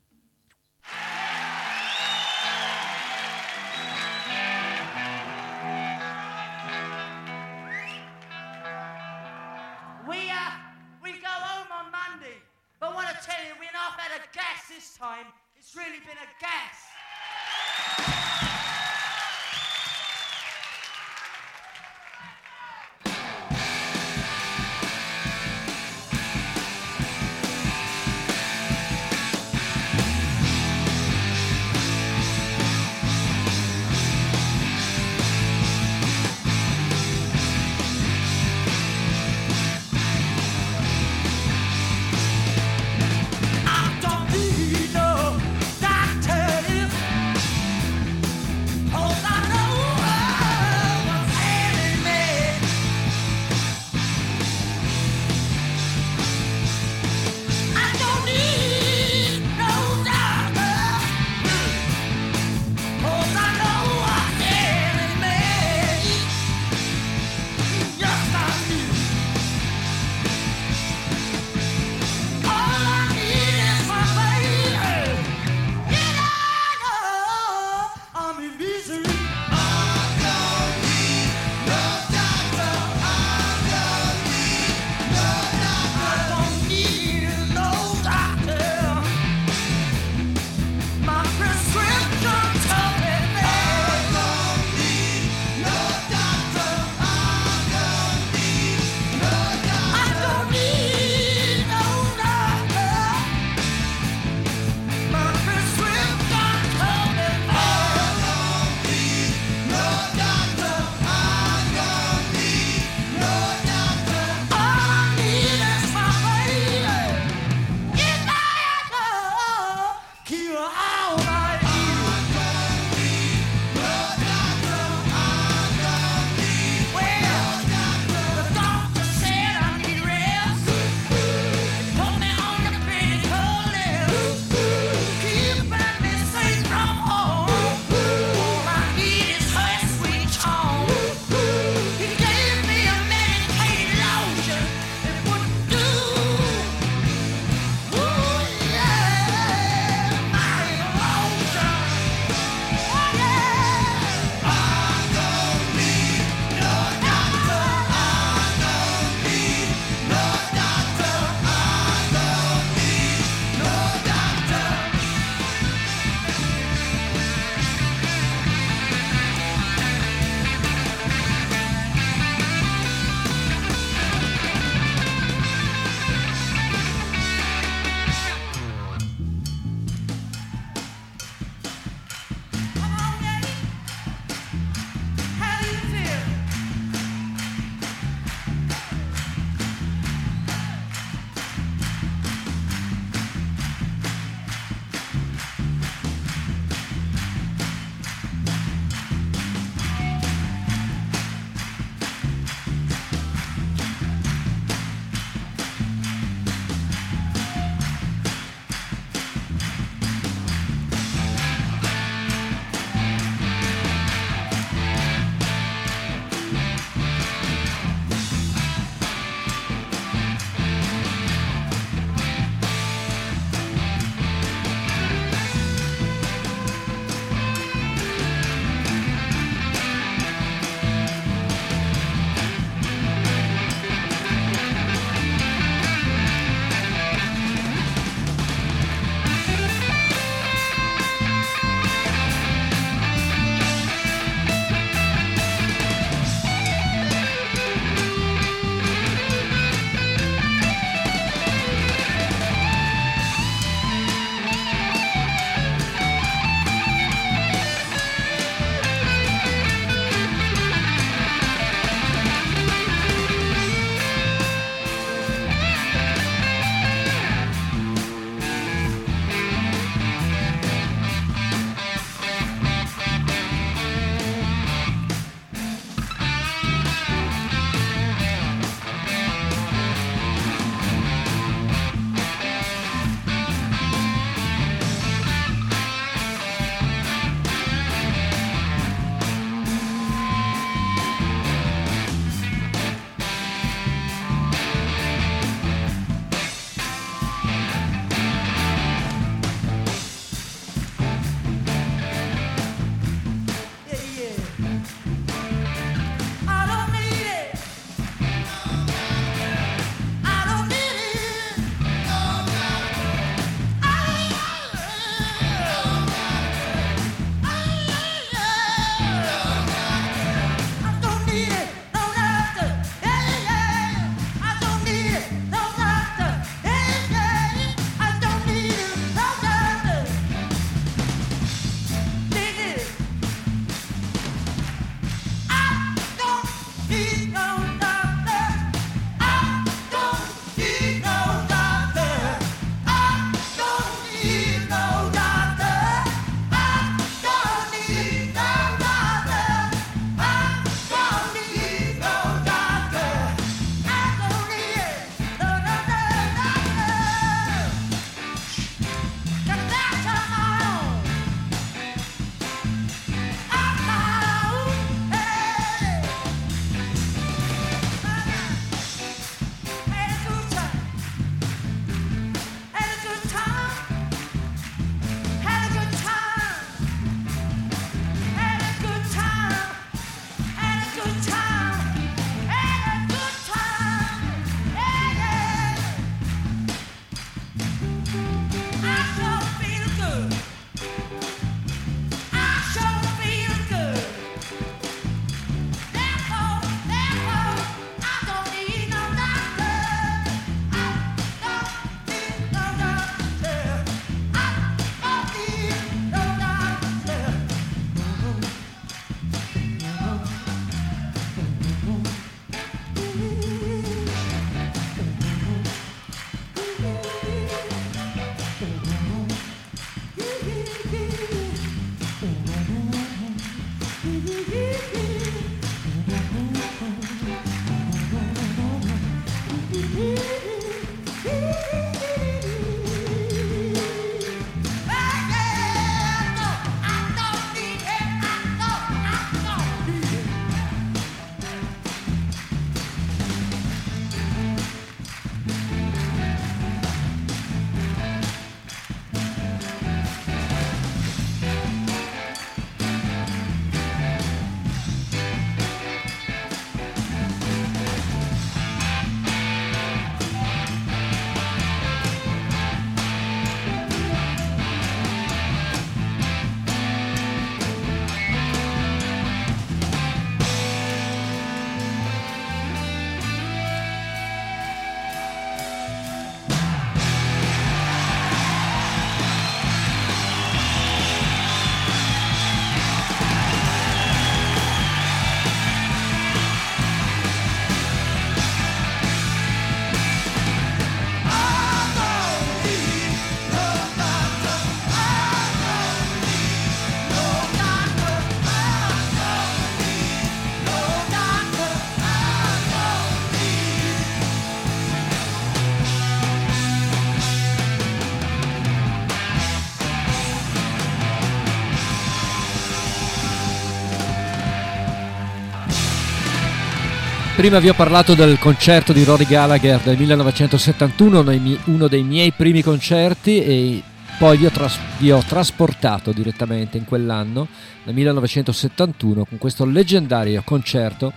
Prima vi ho parlato del concerto di Rory Gallagher del 1971, uno dei miei- primi concerti e poi vi ho, tras- vi ho trasportato direttamente in quell'anno, nel 1971, con questo leggendario concerto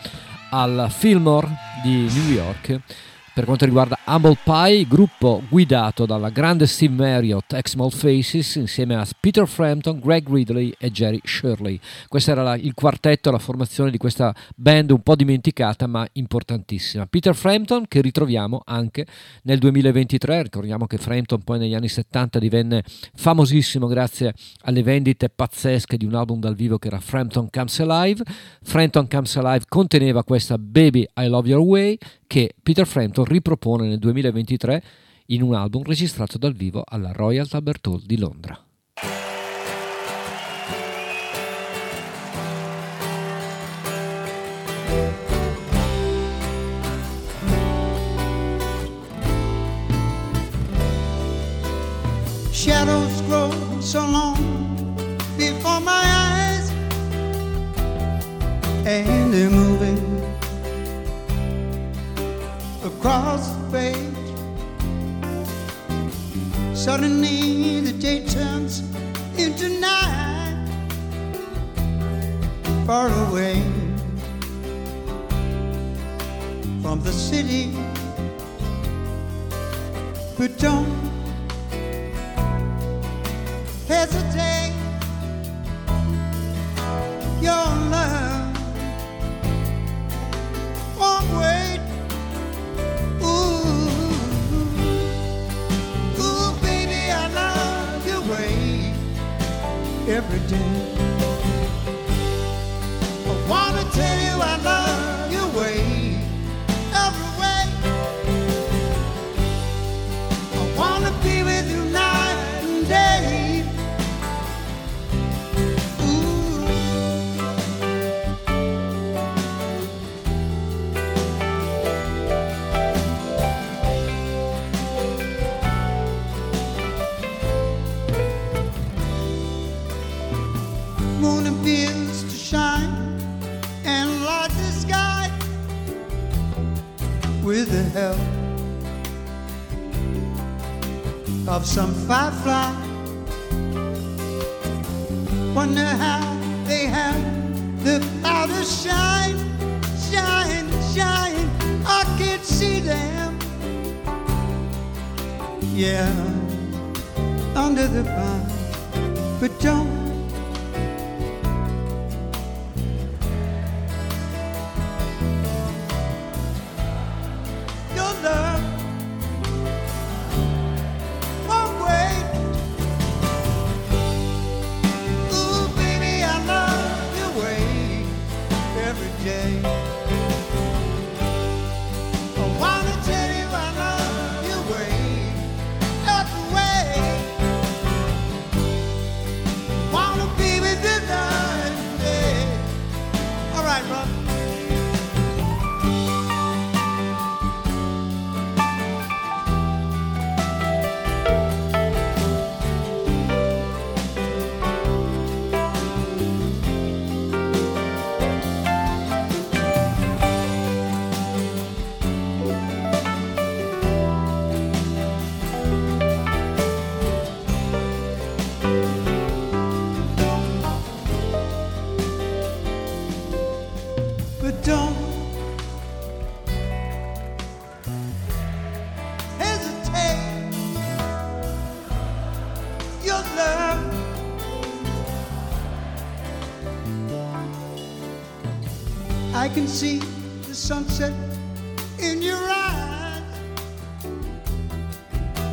al Fillmore di New York per quanto riguarda Humble Pie, gruppo guidato dalla grande Steve Marriott, ex Small Faces, insieme a Peter Frampton, Greg Ridley e Jerry Shirley. Questo era la- il quartetto, la formazione di questa band un po' dimenticata ma importantissima. Peter Frampton che ritroviamo anche nel 2023, ricordiamo che Frampton poi negli anni 70 divenne famosissimo grazie alle vendite pazzesche di un album dal vivo che era Frampton Comes Alive. Frampton Comes Alive conteneva questa Baby I Love Your Way che Peter Frampton ripropone nel 2023 in un album registrato dal vivo alla Royal Albert Hall di Londra. Shadows grow so long before my eyes, and they're moving across the page. Suddenly, the day turns into night, far away from the city. But don't hesitate. Your love can see the sunset in your eyes,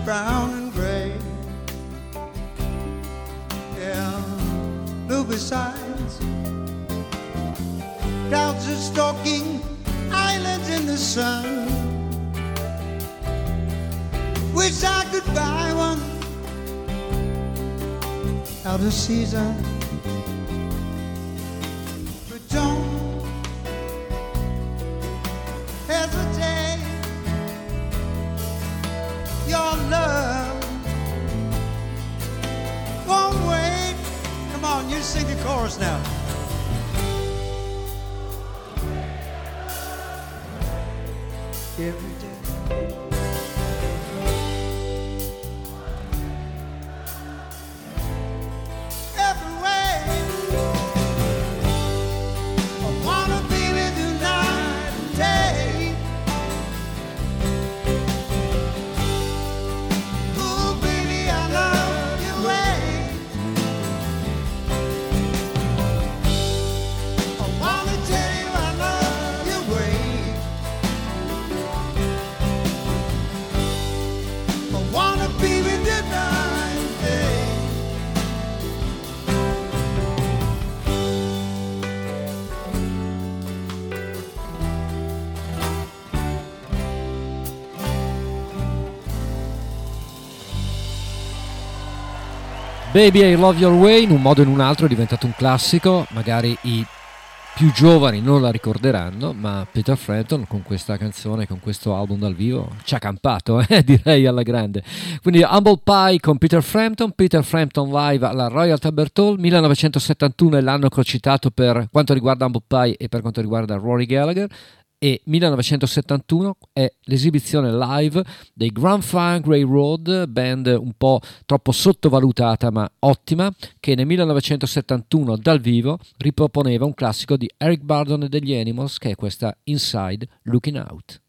brown and gray. Yeah, blue besides. Clouds are stalking islands in the sun. Wish I could buy one out of season. Baby I Love Your Way in un modo o in un altro è diventato un classico, magari i più giovani non la ricorderanno, ma Peter Frampton con questa canzone, con questo album dal vivo ci ha campato, eh, direi alla grande. Quindi Humble Pie con Peter Frampton, Peter Frampton live alla Royal Albert Hall, 1971 è l'anno che ho citato per quanto riguarda Humble Pie e per quanto riguarda Rory Gallagher e 1971 è l'esibizione live dei Grand Funk Railroad, band un po' troppo sottovalutata ma ottima, che nel 1971 dal vivo riproponeva un classico di Eric Burdon e degli Animals che è questa Inside Looking Out.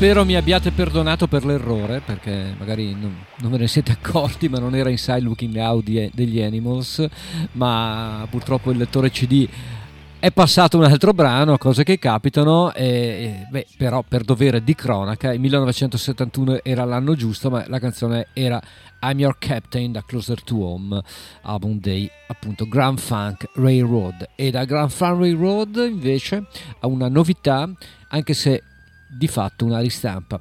Spero mi abbiate perdonato per l'errore, perché magari non, non ve ne siete accorti, ma non era Inside Looking Out di- degli Animals, ma purtroppo il lettore CD è passato un altro brano, cose che capitano, e, beh, però per dovere di cronaca, il 1971 era l'anno giusto, ma la canzone era I'm Your Captain da Closer to Home, album dei appunto Grand Funk Railroad. E da Grand Funk Railroad invece ha una novità, anche se di fatto una ristampa.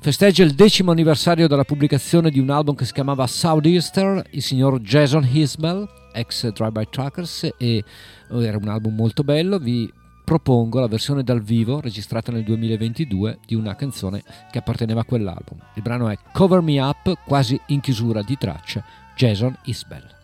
Festeggia il decimo anniversario della pubblicazione di un album che si chiamava Southeaster, il signor Jason Hisbell, ex Drive-By Truckers, e oh, era un album molto bello. Vi propongo la versione dal vivo registrata nel 2022 di una canzone che apparteneva a quell'album. Il brano è Cover Me Up, quasi in chiusura di tracce, Jason Hisbell.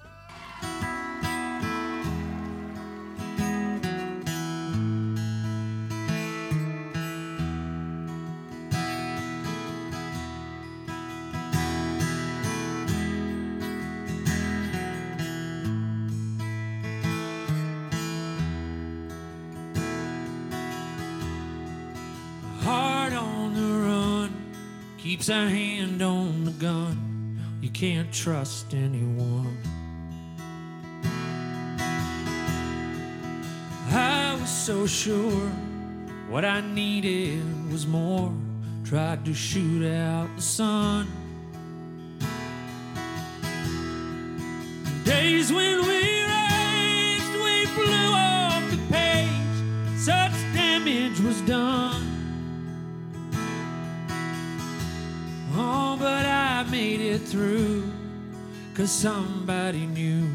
Keeps a hand on the gun. You can't trust anyone. I was so sure what I needed was more. Tried to shoot out the sun. Days when we raced, we flew off the page. Such damage was done. Oh, but I made it through. Cause somebody knew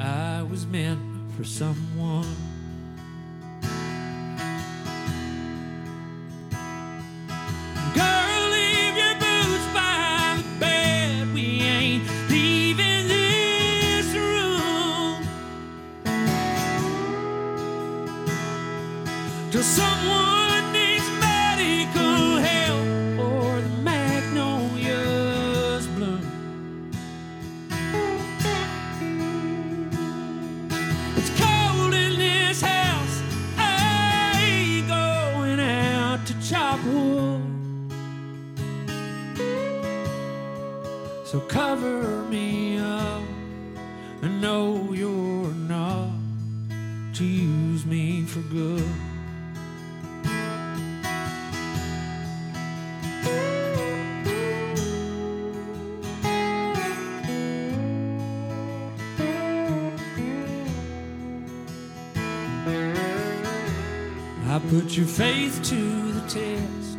I was meant for someone. Put your faith to the test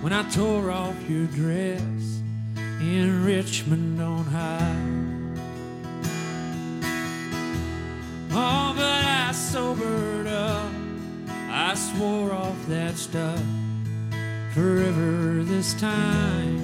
when I tore off your dress in Richmond on high. Oh, but I sobered up. I swore off that stuff forever this time.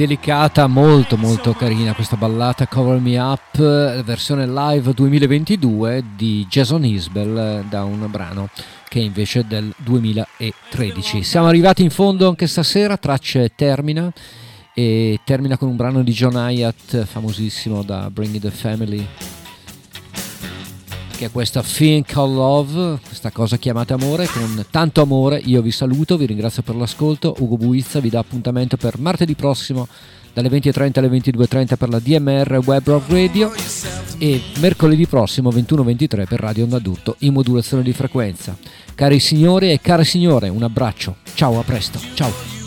Delicata, molto molto carina questa ballata Cover Me Up, versione live 2022 di Jason Isbell eh, da un brano che è invece del 2013. Siamo arrivati in fondo anche stasera, tracce termina e termina con un brano di John Hyatt famosissimo da Bringing the Family che questa Thing Called Love, questa cosa chiamata amore, con tanto amore io vi saluto, vi ringrazio per l'ascolto, Ugo Buizza vi dà appuntamento per martedì prossimo dalle 20.30 alle 22.30 per la DMR Web Rock Radio e mercoledì prossimo 21.23 per Radio Onda in modulazione di frequenza. Cari signori e care signore, un abbraccio, ciao, a presto, ciao.